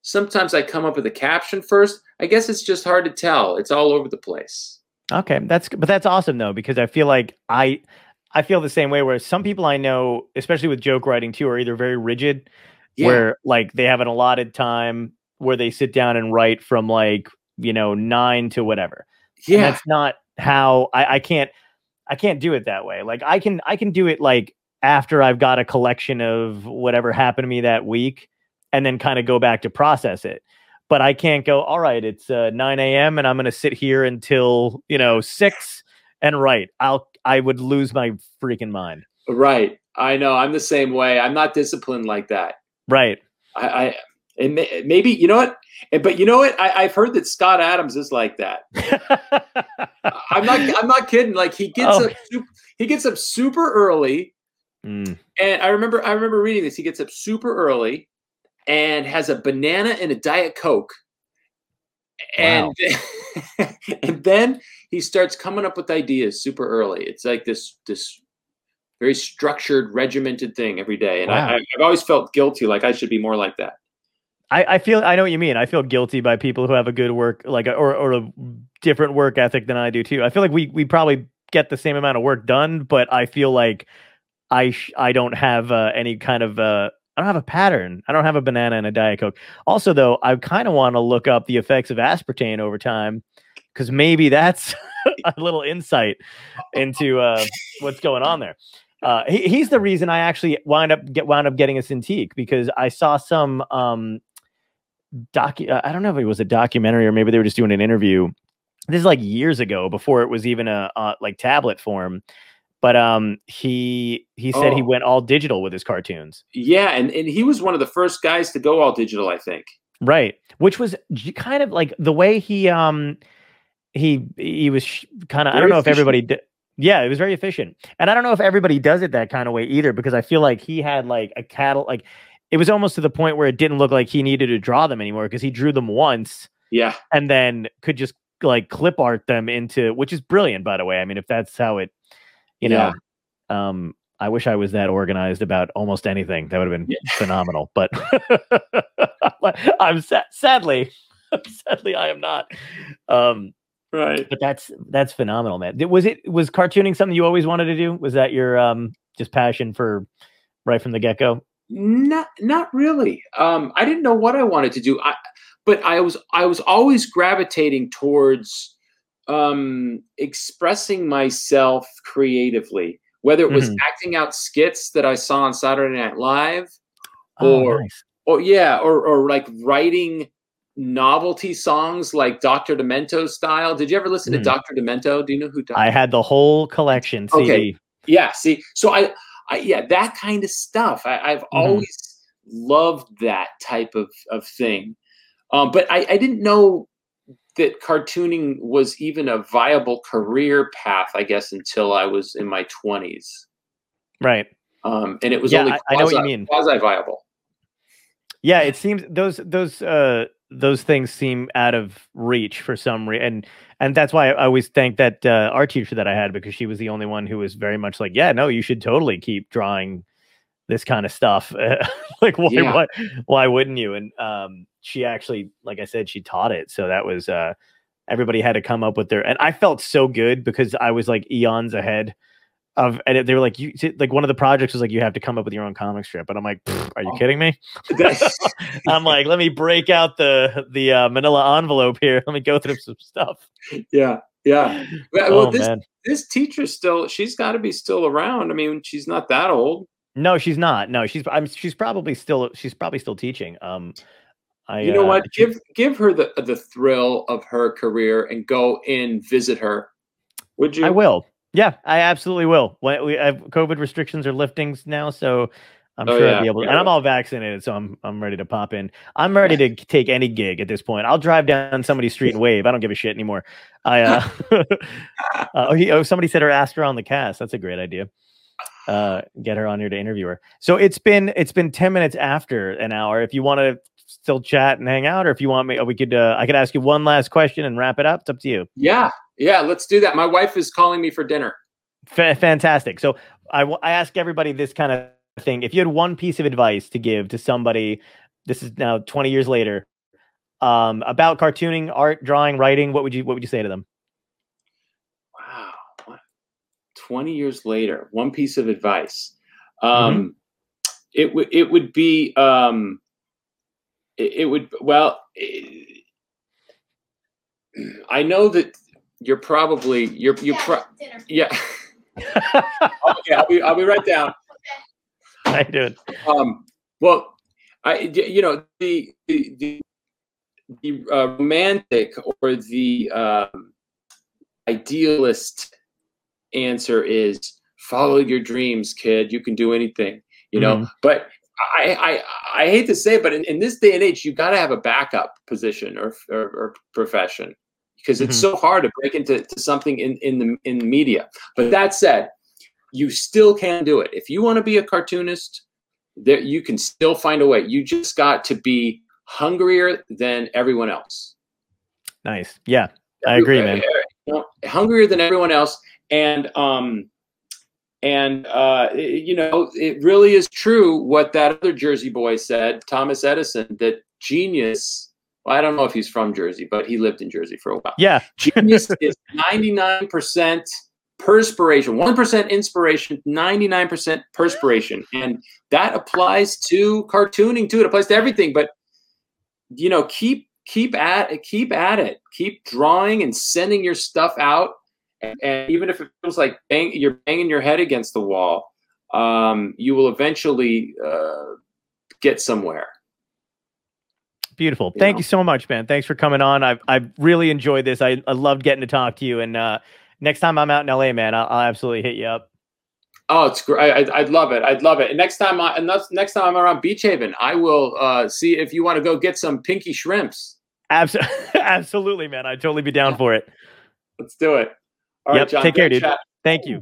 Sometimes I come up with a caption first. I guess it's just hard to tell. It's all over the place. Okay, that's but that's awesome though because I feel like I I feel the same way. Where some people I know, especially with joke writing too, are either very rigid, where like they have an allotted time where they sit down and write from like you know nine to whatever. And yeah, that's not how I, I can't I can't do it that way. Like I can I can do it like after I've got a collection of whatever happened to me that week, and then kind of go back to process it. But I can't go. All right, it's uh, nine a.m. and I'm going to sit here until you know six and write. I'll I would lose my freaking mind. right. I know. I'm the same way. I'm not disciplined like that. Right. I, I and may- maybe you know what, And- but you know what? I, I've heard that Scott Adams is like that. <laughs> I'm not. I'm not kidding. Like he gets Oh. up. Super, he gets up super early, Mm. and I remember. I remember reading this. He gets up super early, and has a banana and a diet coke, and <laughs> and then he starts coming up with ideas super early. It's like this this very structured, regimented thing every day, and Wow. I, I've always felt guilty. Like I should be more like that. I, I feel I know what you mean. I feel guilty by people who have a good work like or or a different work ethic than I do too. I feel like we we probably get the same amount of work done, but I feel like I sh- I don't have uh, any kind of uh, I don't have a pattern. I don't have a banana and a diet coke. Also, though, I kind of want to look up the effects of aspartame over time because maybe that's <laughs> a little insight into uh, what's going on there. Uh, he, he's the reason I actually wound up get wound up getting a Cintiq because I saw some um docu uh, I don't know if it was a documentary or maybe they were just doing an interview. This is like years ago before it was even a uh, like tablet form. But um he he said he Oh. went all digital with his cartoons. Yeah, and, and he was one of the first guys to go all digital. I think. Right. Which was kind of like the way he um he he was kind of I don't know if everybody did yeah, it was very efficient. And I don't know if everybody does it that kind of way either because I feel like he had like a cattle like it was almost to the point where it didn't look like he needed to draw them anymore because he drew them once Yeah. and then could just like clip art them into which is brilliant by the way. I mean if that's how it you know um I wish I was that organized about almost anything. That would have been Yeah. <laughs> phenomenal. But <laughs> I'm sa- sadly, <laughs> sadly, I am not. Um, Right. but that's that's phenomenal, man. Was it was cartooning something you always wanted to do? Was that your um just passion for right from the get go? Not not really. Um, I didn't know what I wanted to do. I, but I was I was always gravitating towards um, expressing myself creatively, whether it was Mhm. acting out skits that I saw on Saturday Night Live, Oh, Or- nice. or yeah, or or like writing novelty songs like Dr. Demento style. Did you ever listen Mhm. to Dr. Demento? Do you know who? Dr. I had the whole collection CD. Okay. Yeah. See, so I, I yeah, that kind of stuff. I, I've Mm-hmm. always loved that type of of thing, um, but I, I didn't know that cartooning was even a viable career path. I guess until I was in my twenties, Right. um, and it was Yeah, only I- I know what you mean. quasi viable. Yeah, it seems those those uh those things seem out of reach for some reason, and and that's why I always thank that uh, art teacher that I had because she was the only one who was very much like, yeah, no, you should totally keep drawing this kind of stuff. <laughs> like, why, Yeah. why why wouldn't you? And um, she actually, like I said, she taught it, so that was uh, everybody had to come up with their, and I felt so good because I was like eons ahead. Of, and they were like, you like one of the projects was like, you have to come up with your own comic strip, and I'm like, are you Oh. kidding me? <laughs> I'm like, let me break out the the uh, Manila envelope here. <laughs> Let me go through some stuff. yeah, yeah. Well, Oh this man, this teacher still, she's got to be still around. I mean, she's not that old. no, she's not. No, she's I'm she's probably still she's probably still teaching. Um, I you know uh, what she- give give her the the thrill of her career and go in visit her would you I will. Yeah, I absolutely will. When we have COVID restrictions are lifting now, so I'm Oh, sure yeah. I'll be able to. And I'm all vaccinated, so I'm I'm ready to pop in. I'm ready to take any gig at this point. I'll drive down somebody's street and wave. I don't give a shit anymore. I uh, <laughs> uh oh, he, oh somebody said her ask her on the cast. That's a great idea. Uh, get her on here to interview her. So it's been it's been ten minutes after an hour. If you want to still chat and hang out, or if you want me, we could uh, I could ask you one last question and wrap it up. It's up to you. yeah yeah let's do that my wife is calling me for dinner Fa- fantastic. So I, w- I ask everybody this kind of thing. If you had one piece of advice to give to somebody, this is now 20 years later, um, about cartooning, art, drawing, writing, what would you what would you say to them? wow 20 years later one piece of advice Mm-hmm. um it would it would be um it, it would well eh, i know that you're probably you're you pro- dinner. yeah <laughs> <laughs> okay i'll be i'll be right down <laughs> I do. It. Um, well, I you know the the the, the uh, romantic or the um, idealist answer is follow your dreams, kid. You can do anything. You know, Mhm. but I, I I hate to say it, but in, in this day and age, you got to have a backup position or or, or profession because it's Mhm. so hard to break into to something in in the in the media. But that said, you still can do it if you want to be a cartoonist. There, you can still find a way. You just got to be hungrier than everyone else. Nice. Yeah, I agree, man. You know, hungrier than everyone else, and um, and uh, it- you know, it really is true what that other Jersey boy said, Thomas Edison, that genius. Well, I don't know if he's from Jersey, but he lived in Jersey for a while. Yeah, Genius is ninety nine percent perspiration, one percent inspiration, ninety nine percent perspiration, and that applies to cartooning too. It applies to everything, but you know, keep keep at keep at it, keep drawing and sending your stuff out, and, and even if it feels like bang, you're banging your head against the wall, um, you will eventually uh, get somewhere. Beautiful. You Thank know? you so much, man. Thanks for coming on. I've I've really enjoyed this. I I loved getting to talk to you. And uh, next time I'm out in LA, man, I'll, I'll absolutely hit you up. Oh, it's great! I'd, I'd love it. I'd love it. And next time, I, and next time I'm around Beach Haven, I will uh, see if you want to go get some pinky shrimps. Abs- <laughs> absolutely, man. I'd totally be down for it. Let's do it. All right, Yep, John. take care, dude. chat. Thank you.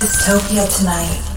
Dystopia tonight.